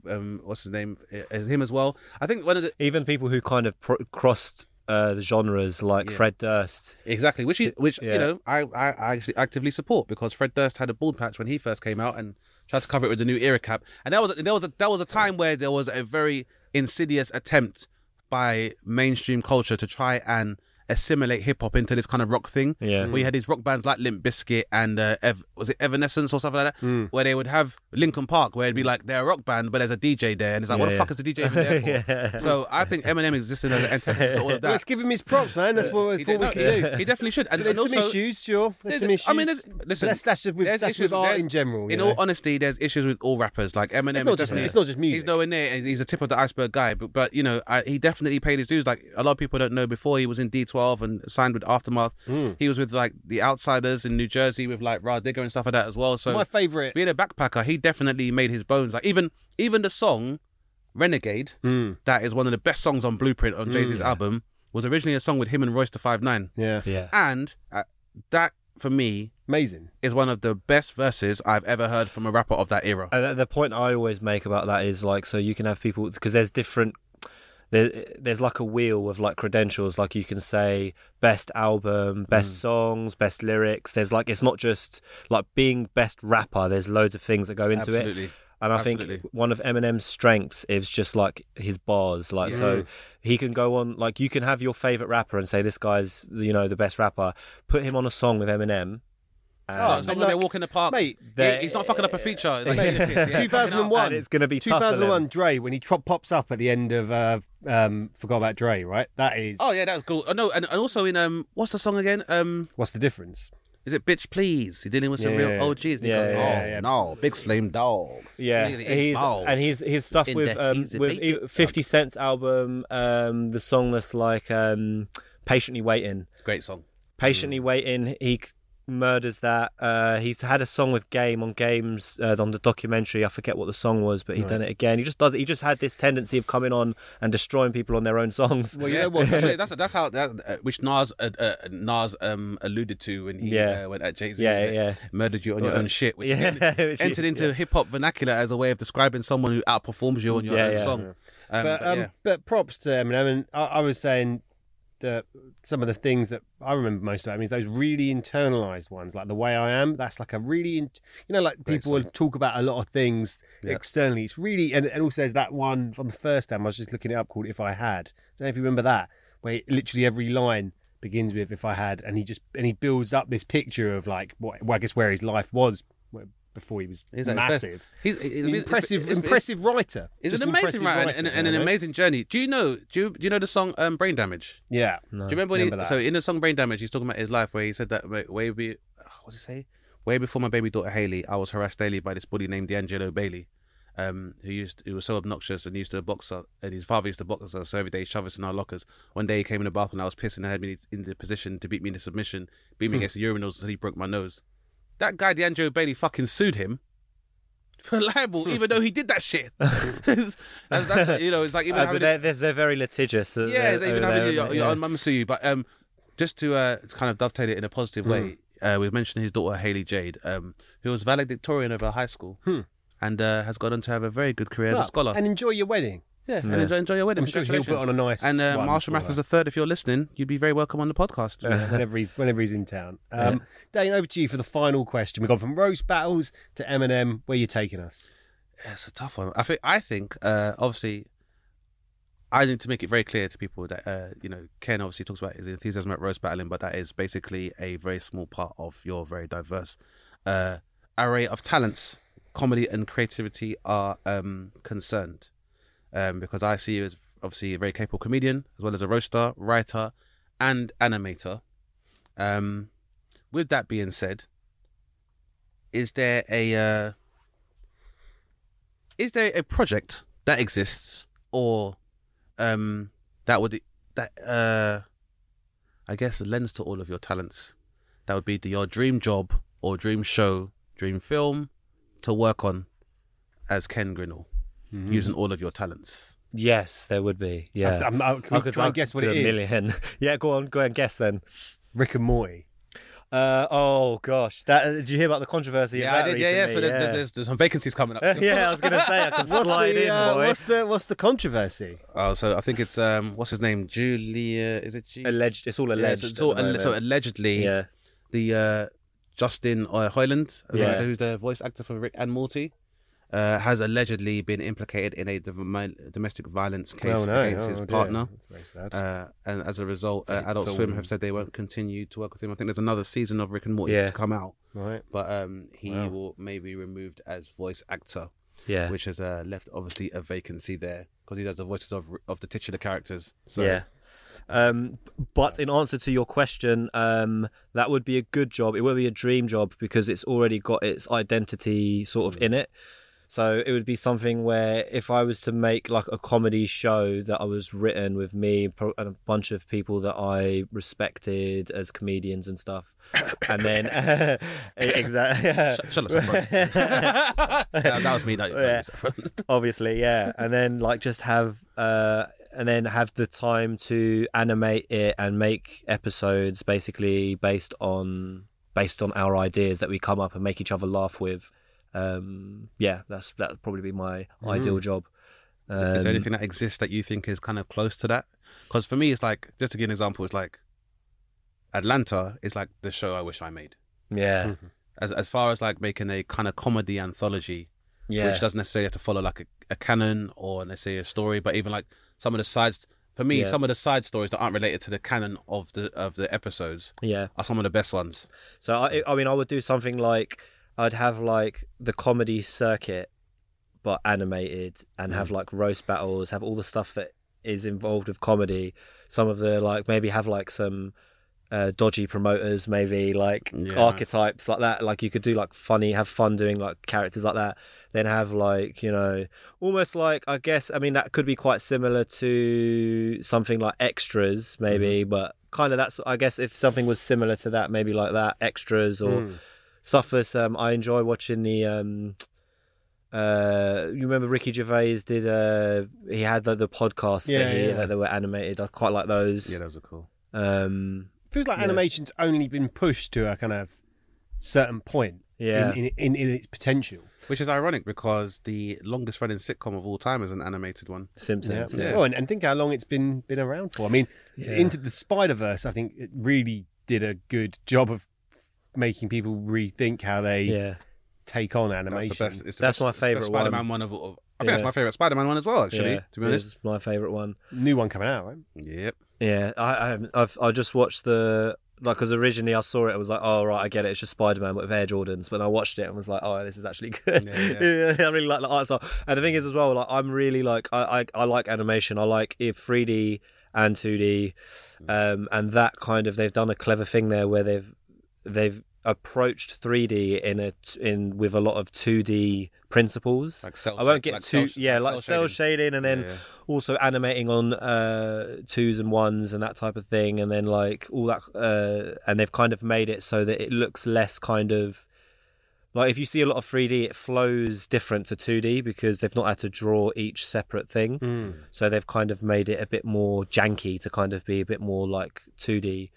um what's his name him as well. I think one of the Even people who kind of pro- crossed uh, the genres, like Yeah. Fred Durst. Exactly, which he, which Yeah. you know I, I I actually actively support because Fred Durst had a bald patch when he first came out and tried to cover it with the new era cap, and that was there was a that was a time where there was a very insidious attempt by mainstream culture to try and assimilate hip hop into this kind of rock thing. Yeah. We had these rock bands like Limp Bizkit and uh, Ev- was it Evanescence or something like that, where they would have Linkin Park, where it'd be like they're a rock band, but there's a DJ there, and it's like, what the yeah. fuck is the DJ even there for? Yeah. So I think Eminem existed as an antithesis to all of that. Let's give him his props, man. That's what we He, thought we no, could do. he definitely should. And, There's and some issues, sure. There's some issues. I mean, listen, that's that's just with, there's that's issues with art in general. In you all honesty, there's issues with all rappers. Like Eminem, It's not just- definitely- it's not just music. He's nowhere near. And he's a tip of the iceberg guy. But, but you know, I, he definitely paid his dues. Like a lot of people don't know. Before he was in D12 and signed with Aftermath, Hmm. he was with like the Outsiders in New Jersey with like Rah Digga and stuff like that as well. So My favourite. being a backpacker, he definitely made his bones. Like even even the song Renegade, Hmm. that is one of the best songs on Blueprint on Jay Z's album, was originally a song with him and Royce the Five Nine. Yeah, Yeah. And uh, that for me amazing. is one of the best verses I've ever heard from a rapper of that era. And the- the point I always make about that is like, so you can have people because there's different. There, there's like a wheel of like credentials. Like you can say best album, best mm. songs, best lyrics. There's like it's not just like being best rapper. There's loads of things that go into Absolutely. it. And I Absolutely. think one of Eminem's strengths is just like his bars. Like so, mm. he can go on. Like you can have your favorite rapper and say this guy's you know the best rapper. Put him on a song with Eminem. And- Oh, it's not and when they like- walk in the park. mate, He- he's not fucking up a feature. Like, Mate, yeah, yeah, 2001. And it's gonna be tough for them. 2001 Dre when he tro- pops up at the end of uh, um, forgot about Dre, right? That is. Oh yeah, that was cool. Oh, no, and, and also in um, what's the song again? Um, What's the difference? is it "Bitch Please"? He's dealing with some Yeah, real yeah, yeah. OGs. Yeah, goes, yeah, oh yeah, yeah. no, big slim dog. Yeah, Look he's and he's his stuff In with the um with bake. Fifty Cent's album, um the song that's like um patiently waiting, great song. patiently waiting. He c- murders that. Uh, he's had a song with Game on Games uh, on the documentary. I forget what the song was, but he done it again. He just does it. He just had this tendency of coming on and destroying people on their own songs. Well, you know what? Actually, that's that's how that uh, which Nas uh, uh, Nas um alluded to when he Yeah. uh, went at Jay Z. Yeah, yeah. Murdered you on your own shit, which Yeah, again which entered into hip hop vernacular as a way of describing someone who outperforms you on your Yeah, own yeah. song. Um, but, but um, but props to Eminem. mean, I, I was saying that some of the things that I remember most about him is those really internalized ones, like the way I am. That's like a really, in, you know, like people will talk about a lot of things Yeah. externally. It's really, and, and also there's that one from the first time I was just looking it up called "If I Had." I don't know if you remember that, where literally every line begins with "If I Had," and he just and he builds up this picture of like what well, I guess where his life was before he was He's at massive. He's, he's, An impressive, it's- it's- impressive writer. He's an amazing writer and, and, and an amazing journey. Do you know? Do you, do you know the song um, "Brain Damage"? Yeah. Do you remember when remember he? that. So in the song "Brain Damage," he's talking about his life, where he said that way- way be, what does he say? Way before my baby daughter Hailie, I was harassed daily by this bully named D'Angelo Bailey, um, who used who was so obnoxious and used to box us, and his father used to box us, so every day he'd shove us in our lockers. One day he came in the bathroom, and I was pissing and had me in the position to beat me into submission, beat Hmm. me against the urinals until he broke my nose. That guy D'Angelo Bailey fucking sued him. For libel, even though he did that shit. that's, that's, you know, it's like even Uh, having but they're, they're, they're very litigious. uh, yeah, they're- they even having your, your yeah. own mum sue you. But um, just to uh, kind of dovetail it in a positive way, uh, we've mentioned his daughter Hailie Jade, um, who was valedictorian of her high school, and uh, has gone on to have a very good career as a scholar. And enjoy your wedding. Yeah, and enjoy, enjoy your wedding. I'm sure he'll put on a nice And uh, one Marshall for Mathers her. the third, if you're listening, you'd be very welcome on the podcast. whenever he's whenever he's in town. Um, Dane, over to you for the final question. We've gone from roast battles to Eminem. Where are you taking us? It's a tough one. I think. I think. Uh, obviously, I need to make it very clear to people that uh, you know Ken obviously talks about his enthusiasm at roast battling, but that is basically a very small part of your very diverse uh, array of talents. Comedy and creativity are um, concerned um, because I see you as obviously a very capable comedian as well as a roaster, writer, and animator. Um, with that being said, is there a uh, is there a project that exists or um that would that uh I guess lends to all of your talents that would be the, your dream job or dream show, dream film to work on as Ken Grinnell, Mm-hmm. using all of your talents? Yes, there would be. Yeah. I'm- I'm- can we try and guess what do it a is? Million. yeah, go on, go and guess then. Rick and Morty. Uh, oh gosh, that did you hear about the controversy? Yeah, I that did. Yeah, yeah. So recently? there's, there's, there's, there's some vacancies coming up. yeah, I was gonna say I can What's slide the, in, uh, what's the what's the controversy? Oh, so I think it's um, what's his name? Julia. Is it? G- Alleged. It's all Yeah, alleged. so, at so, the moment. so allegedly, yeah, the uh, Justin uh, Roiland, Yeah. who's the voice actor for Rick and Morty, uh, has allegedly been implicated in a dom- domestic violence case Oh, no. against Oh, his dear. partner. That's very sad. Uh, and as a result, uh, Adult Swim have said they won't continue to work with him. I think there's another season of Rick and Morty Yeah. to come out, right. but um, he Wow. will maybe be removed as voice actor, yeah, which has uh, left obviously a vacancy there because he does the voices of of the titular characters. So yeah. Um, but in answer to your question, um, that would be a good job. It would be a dream job because it's already got its identity sort of in it. So it would be something where if I was to make like a comedy show that I was written with me and a bunch of people that I respected as comedians and stuff, and then exactly, Shut, shut up, that, that was me. That, Yeah. obviously yeah and then like just have uh and then have the time to animate it and make episodes basically based on based on our ideas that we come up and make each other laugh with um yeah that's that would probably be my ideal job Is there Um, anything that exists that you think is kind of close to that? Because for me, it's like just to give an example, it's like Atlanta is like the show I wish I made. yeah As as far as like making a kind of comedy anthology, yeah which doesn't necessarily have to follow like a, a canon or necessarily a story, but even like some of the sides. For me, Yeah. some of the side stories that aren't related to the canon of the of the episodes yeah are some of the best ones. So I, I mean, I would do something like I'd have like the comedy circuit, but animated, and have like roast battles, have all the stuff that is involved with comedy. Some of the like maybe have like some uh, dodgy promoters, maybe like Yeah. archetypes like that. Like you could do like funny, have fun doing like characters like that. Then have like you know almost like I guess I mean that could be quite similar to something like extras maybe, but kind of that's I guess if something was similar to that, maybe like that extras or Mm. Stuff that's um I enjoy watching the um uh you remember Ricky Gervais did uh he had the, the podcast Yeah, that, he, yeah. that they were animated I quite like those Yeah, those are cool. um Feels like Yeah. animation's only been pushed to a kind of certain point Yeah. in, in, in, in its potential. Which is ironic because the longest running sitcom of all time is an animated one. Simpsons Yeah. Oh, and, and think how long it's been been around for. I mean, Yeah. into the Spider Verse, I think it really did a good job of making people rethink how they yeah take on That's animation. the best. It's the That's best, my it's the best favourite Spider-Man one. one of. of I think Yeah. that's my favorite Spider-Man one as well. Actually, yeah, to be honest. it's my favorite one New one coming out, right? Yep. Yeah, I, I I've I just watched the like because originally I saw it and was like, oh right, I get it, it's just Spider Man with Air Jordans. But I watched it and was like, oh, this is actually good. Yeah, I really like the art style. And the thing is as well, like I'm really like I I, I like animation. I like if 3D and 2D, um, and that kind of they've done a clever thing there where they've they've approached 3D in a in with a lot of 2D principles. Like cell I won't get like too cell- yeah like like cell cell shading and then Yeah, yeah. also animating on uh twos and ones and that type of thing and then like all that uh and they've kind of made it so that it looks less kind of like if you see a lot of 3D it flows different to 2D because they've not had to draw each separate thing Hmm. so they've kind of made it a bit more janky to kind of be a bit more like 2D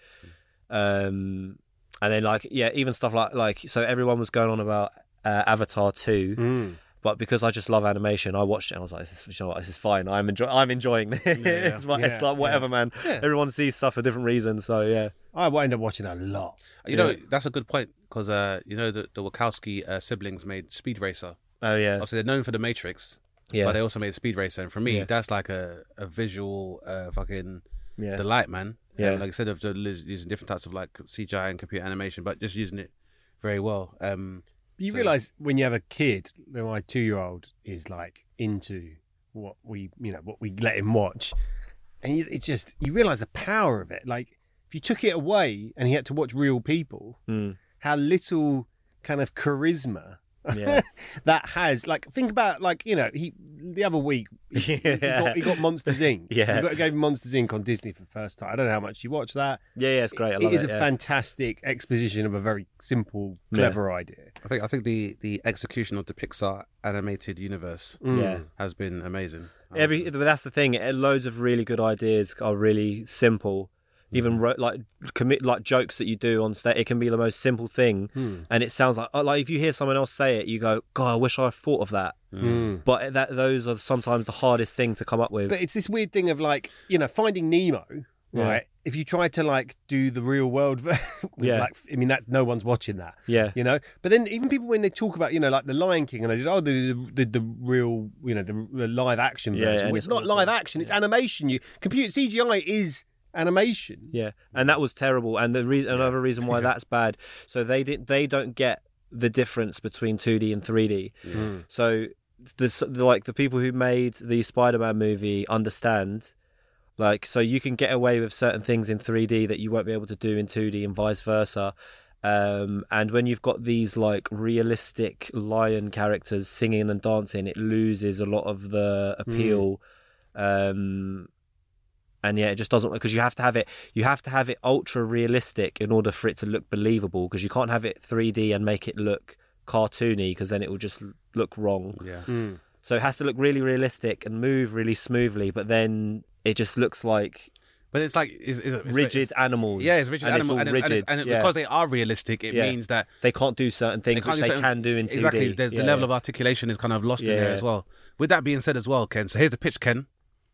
um and then like yeah even stuff like like so everyone was going on about uh, Avatar 2 Mm. but because I just love animation, I watched it. and I was like, "This is, you know what, this is fine. I'm enjoy, I'm enjoying this. it's, like, it's Yeah, like whatever, man. Everyone sees stuff for different reasons. So yeah, I end up watching a lot. You know, that's a good point because uh, you know the, the Wachowski uh, siblings made Speed Racer. oh yeah, Obviously, they're known for the Matrix, yeah, but they also made Speed Racer, and for me, Yeah. that's like a, a visual uh, fucking yeah, light, man. Yeah. Um, like instead of using different types of like CGI and computer animation, but just using it very well. Um, You So- realise when you have a kid, that my two year old is like into what we, you know, what we let him watch, and you, it's just you realise the power of it. Like if you took it away and he had to watch real people, Mm. how little kind of charisma Yeah. that has like think about like you know he the other week he, he got, he got Monsters Inc. Yeah. he got, gave Monsters Inc. on Disney for the first time. I don't know how much you watch that. Yeah, yeah, it's great. I love it is it. a yeah. fantastic exposition of a very simple, clever idea. I think I think the the execution of the Pixar animated universe Yeah. has been amazing. Every that's the thing. eh, Loads of really good ideas are really simple. Even Mm-hmm. ro- like commit like jokes that you do on stage, it can be the most simple thing, Hmm. and it sounds like uh, like if you hear someone else say it, you go, "God, I wish I thought of that." But that those are sometimes the hardest thing to come up with. But it's this weird thing of like you know finding Nemo, Yeah. right? If you try to like do the real world, Yeah. like, I mean that no one's watching that. Yeah. you know. But then even people when they talk about you know like the Lion King and they did oh the the, the real you know the, the live action version. and Well, it's it's not live action; it's animation. You computer CGI is animation. Yeah, and that was terrible. And the reason, another reason why that's bad. So they did, they don't get the difference between 2D and 3D. So this, like the people who made the Spider-Man movie understand. Like, so you can get away with certain things in 3D that you won't be able to do in 2D, and vice versa. Um, and when you've got these like realistic lion characters singing and dancing, it loses a lot of the appeal. Um, and yeah, it just doesn't work because you have to have it. You have to have it ultra realistic in order for it to look believable. Because you can't have it 3D and make it look cartoony because then it will just look wrong. Yeah. Mm. So it has to look really realistic and move really smoothly, but then it just looks like But it's like it's, it's, it's rigid animals. Yeah, it's rigid and animal, all and, it's- and, rigid. it's- and yeah. because they are realistic, it Yeah. means that they can't do certain things can't which do they can do in 2D. Exactly, there's Yeah, the level yeah. of articulation is kind of lost in there as well. With that being said, as well, Ken. So here's the pitch, Ken,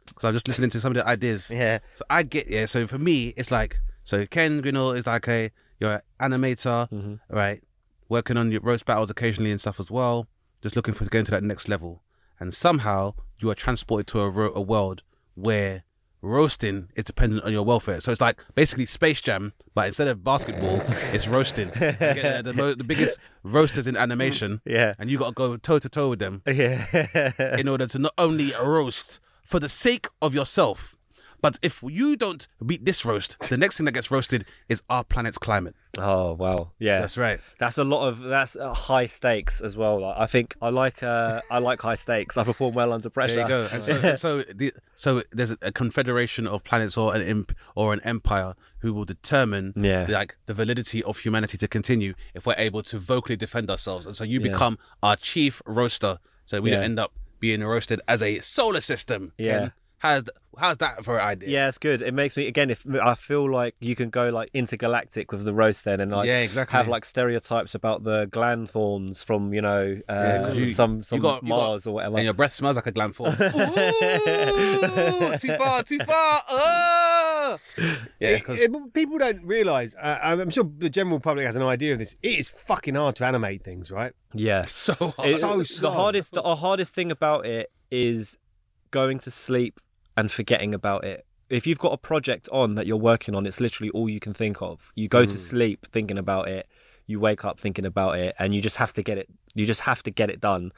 because I'm just listening to some of the ideas. Yeah. So I get yeah. So for me, it's like so Ken Grinnell is like a you're an animator, Mm-hmm. right? Working on your roast battles occasionally and stuff as well. Just looking for getting to that next level, and somehow you are transported to a, ro- a world where roasting is dependent on your welfare. So it's like basically Space Jam, but instead of basketball, it's roasting. You get the, the, the biggest roasters in animation, Yeah. and you got to go toe to toe with them Yeah. in order to not only roast for the sake of yourself, but if you don't beat this roast, the next thing that gets roasted is our planet's climate. oh wow. Yeah. That's right. That's a lot of that's uh, high stakes as well. Like, I think I like uh, I like high stakes. I perform well under pressure. There you go. And so, and so, the, so there's a confederation of planets or an imp or an empire who will determine, Yeah. like the validity of humanity to continue if we're able to vocally defend ourselves. And so you Yeah. become our chief roaster, so we don't Yeah. end up being roasted as a solar system. Yeah. Ken. How's how's that for an idea? Yeah, it's good. It makes me again. If I feel like you can go like intergalactic with the roast, then and like Yeah, exactly. have like stereotypes about the gland thorns from you know uh, Yeah, you- some some got- you got- Mars or whatever. And your breath smells like a gland. Ooh, too far, too far. Oh! Yeah, because It- it- people don't realize. Uh, I'm sure the general public has an idea of this. It is fucking hard to animate things, right? yeah, so hard. It's- so the slow. hardest the hardest thing about it is going to sleep and forgetting about it. If you've got a project on that you're working on, it's literally all you can think of. You go to mm. sleep thinking about it, you wake up thinking about it, and you just have to get it. You just have to get it done.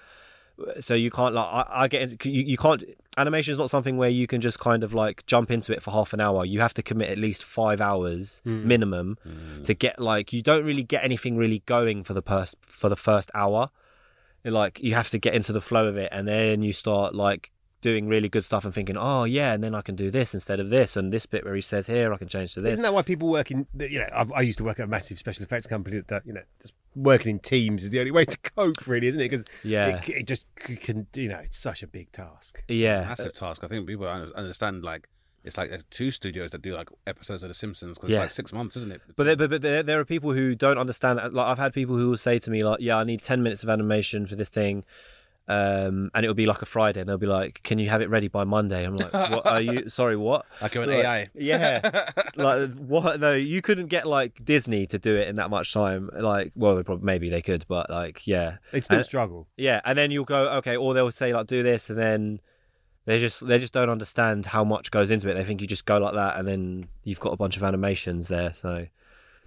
So you can't like I, I get you, you can't animation is not something where you can just kind of like jump into it for half an hour. You have to commit at least five hours mm. minimum mm. to get like you don't really get anything really going for the pers- for the first hour like you have to get into the flow of it and then you start like doing really good stuff and thinking oh yeah and then i can do this instead of this and this bit where he says here i can change to this Isn't that why people work in? You know, I've, I used to work at a massive special effects company that, that you know, just working in teams is the only way to cope, really, isn't it? Because Yeah. it, it just c- can. You know, it's such a big task. yeah massive task. I think people understand like it's like there's two studios that do like episodes of The Simpsons because Yeah. it's like six months, isn't it? but there, but, but there, there are people who don't understand like i've had people who will say to me like yeah i need 10 minutes of animation for this thing um, and it'll be like a Friday, and they'll be like, "Can you have it ready by Monday?" I'm like, "What are you? Sorry, what?" Like an Like, AI. Yeah, like what? No, you couldn't get like Disney to do it in that much time. Like, well, they probably, maybe they could, but like, yeah, They'd still And- struggle. yeah. And then you'll go, okay, or they'll say like, do this, and then they just they just don't understand how much goes into it. They think you just go like that, and then you've got a bunch of animations there. So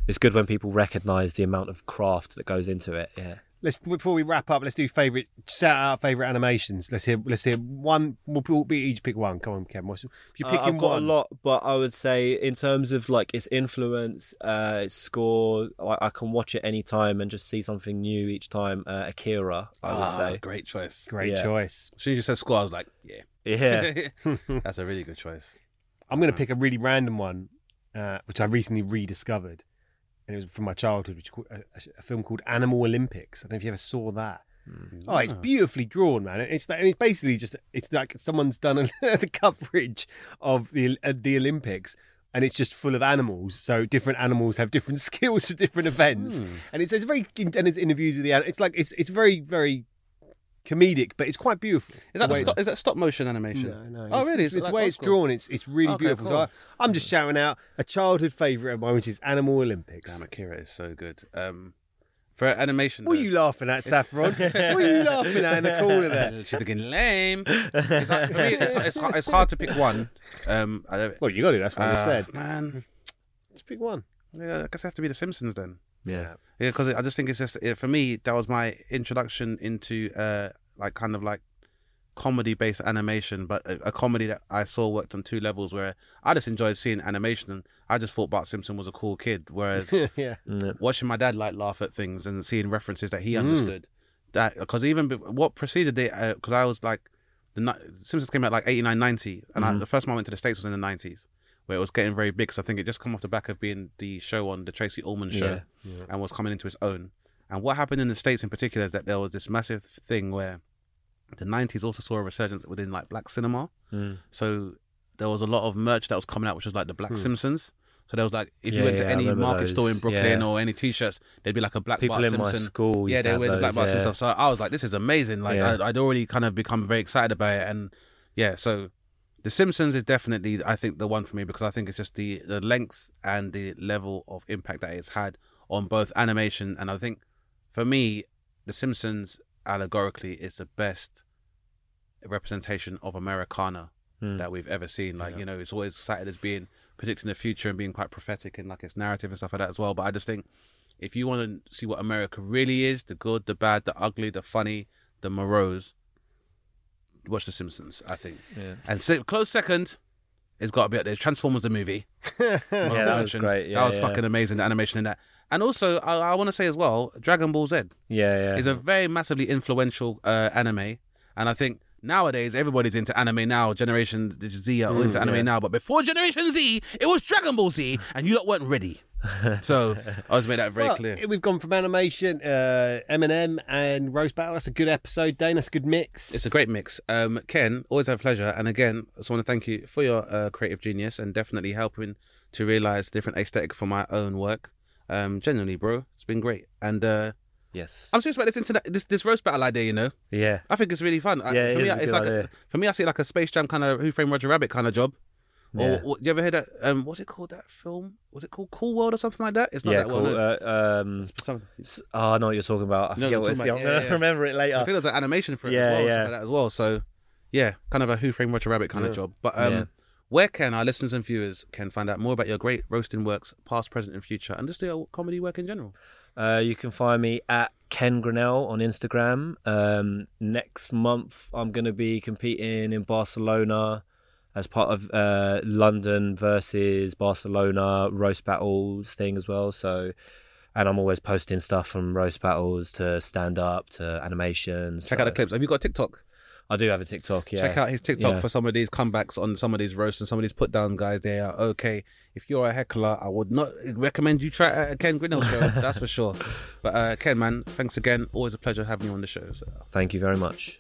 it's good when people recognise the amount of craft that goes into it. Yeah, let's before we wrap up, let's do favorite shout out favorite animations. Let's hear let's hear one. We'll, we'll be each pick one. Come on, Kevin. What's, if you're Uh, picking I've got one, a lot, but I would say in terms of like its influence, uh, its score, I, I can watch it any time and just see something new each time. Uh, Akira, I would Ah, say. great choice. great Yeah. choice. As soon as you said score, I was like, yeah, Yeah, that's a really good choice. I'm going to pick a really random one, uh, which I recently rediscovered, and it was from my childhood, which a, a film called Animal Olympics. I don't know if you ever saw that. Hmm. Oh, it's ah. beautifully drawn, man. It's and it's basically just it's like someone's done the coverage of the uh, the Olympics, and it's just full of animals. So different animals have different skills for different events, hmm. and it's, it's very and it's interviewed with the it's like it's it's very very comedic, but it's quite beautiful. Is that, The way the it's- stop, is that stop motion animation? no, no. Oh, it's, really? It's, Is it it's like the way it's school? drawn. It's it's really Okay, beautiful. So cool. I, I'm just shouting out a childhood favourite of mine, which is Animal Olympics. Damn, Akira is so good. Um, for animation, What are you laughing at, Saffron? what are you laughing at in the corner there? She's looking lame. It's, like, for me, it's, it's, hard, it's hard to pick one. Um, I don't, Well, you got it. That's what I just uh, said. Man, Just pick one. yeah, I guess I have to be The Simpsons then. Yeah. Yeah, because I just think it's just it, for me that was my introduction into uh like kind of like comedy based animation, but a, a comedy that I saw worked on two levels where I just enjoyed seeing animation and I just thought Bart Simpson was a cool kid, whereas yeah. watching my dad like laugh at things and seeing references that Mm. he understood that because even be- what preceded it because I was like the Simpsons came out like 89 90 and Mm-hmm. I, the first time I went to the states was in the 90s where it was getting very big because I think it just come off the back of being the show on the Tracey Ullman show and was coming into its own. And what happened in the states in particular is that there was this massive thing where the 90s also saw a resurgence within like black cinema. Mm. so there was a lot of merch that was coming out which was like the black simpsons. So there was like if you went to yeah, any market store in. Brooklyn Yeah. or any t-shirts there'd be like a black People Bart in my school yeah they wear the black those, Bart Simpson stuff. So I was like this is amazing. Like Yeah. I, I'd already kind of become very excited about it. And yeah so the Simpsons is definitely I think the one for me because I think it's just the the length and the level of impact that it's had on both animation and I think for me the Simpsons allegorically is the best representation of Americana Hmm. that we've ever seen. Like, you know, it's always cited as being predicting the future and being quite prophetic in like its narrative and stuff like that as well. But I just think if you want to see what America really is, the good, the bad, the ugly, the funny, the morose, watch The Simpsons, I think. Yeah. And so, close second, it's got to be up there. Transformers the movie. Yeah, that was great. Yeah, that was yeah. fucking amazing, the animation in that. And also, I, I want to say as well, Dragon Ball Z Yeah, yeah. is a very massively influential uh, anime, and I think nowadays everybody's into anime now. Generation Z are all into anime yeah. now, but before Generation Z, it was Dragon Ball Z, and you lot weren't ready. So I was made that very Well, clear. We've gone from animation, uh, Eminem, and roast battle. That's a good episode, Dane. That's a good mix. It's a great mix. Um, Ken, always a pleasure. And again, I just want to thank you for your uh, creative genius and definitely helping to realize different aesthetic for my own work. Um, genuinely, bro, it's been great. And uh, yes. I'm serious about this internet, this this roast battle idea. You know, yeah. I think it's really fun. I- Yeah, it for me, is a it's good like idea. a, for me, I see it like a Space Jam kind of Who Framed Roger Rabbit kind of job. Or Yeah. what, you ever heard that? Um, what's it called? That film? Was it called Cool World or something like that? It's not Yeah, that cool. known. Uh, um, oh, I know what you're talking about. I forget what what it's. I'm about? gonna Yeah, yeah. remember it later. I think there's an animation for it Yeah, as well, or yeah. like that as well. So, yeah, kind of a Who Framed Roger Rabbit kind of job. But um, where can our listeners and viewers can find out more about your great roasting works, past, present, and future, and just your comedy work in general? Uh, you can find me at Ken Grinnell on Instagram. Um, next month, I'm going to be competing in Barcelona as part of uh, London versus Barcelona roast battles thing as well. So, and I'm always posting stuff from roast battles to stand up to animation. Check out the clips. Have you got TikTok? I do have a TikTok. Yeah, Check out his TikTok Yeah. for some of these comebacks on some of these roasts and some of these put down guys. They are okay. If you're a heckler, I would not recommend you try a Ken Grinnell show. that's for sure. But uh, Ken, man, thanks again. Always a pleasure having you on the show. So. Thank you very much.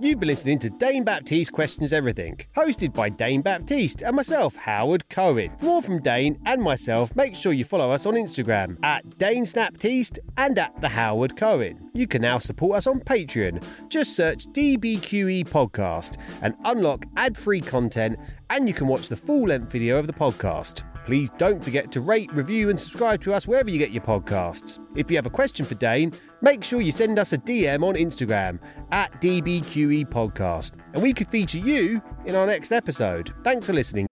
You've been listening to Dane Baptiste Questions Everything, hosted by Dane Baptiste and myself, Howard Cohen. For more from Dane and myself, make sure you follow us on Instagram at Dane Snaptiste and at The Howard Cohen. You can now support us on Patreon. Just search DBQE Podcast and unlock ad free content, and you can watch the full length video of the podcast. Please don't forget to rate, review, and subscribe to us wherever you get your podcasts. If you have a question for Dane, make sure you send us a DM on Instagram at DBQE Podcast, and we could feature you in our next episode. Thanks for listening.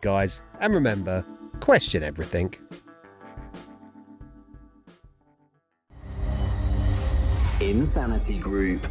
Guys, and remember, question everything. Insanity Group.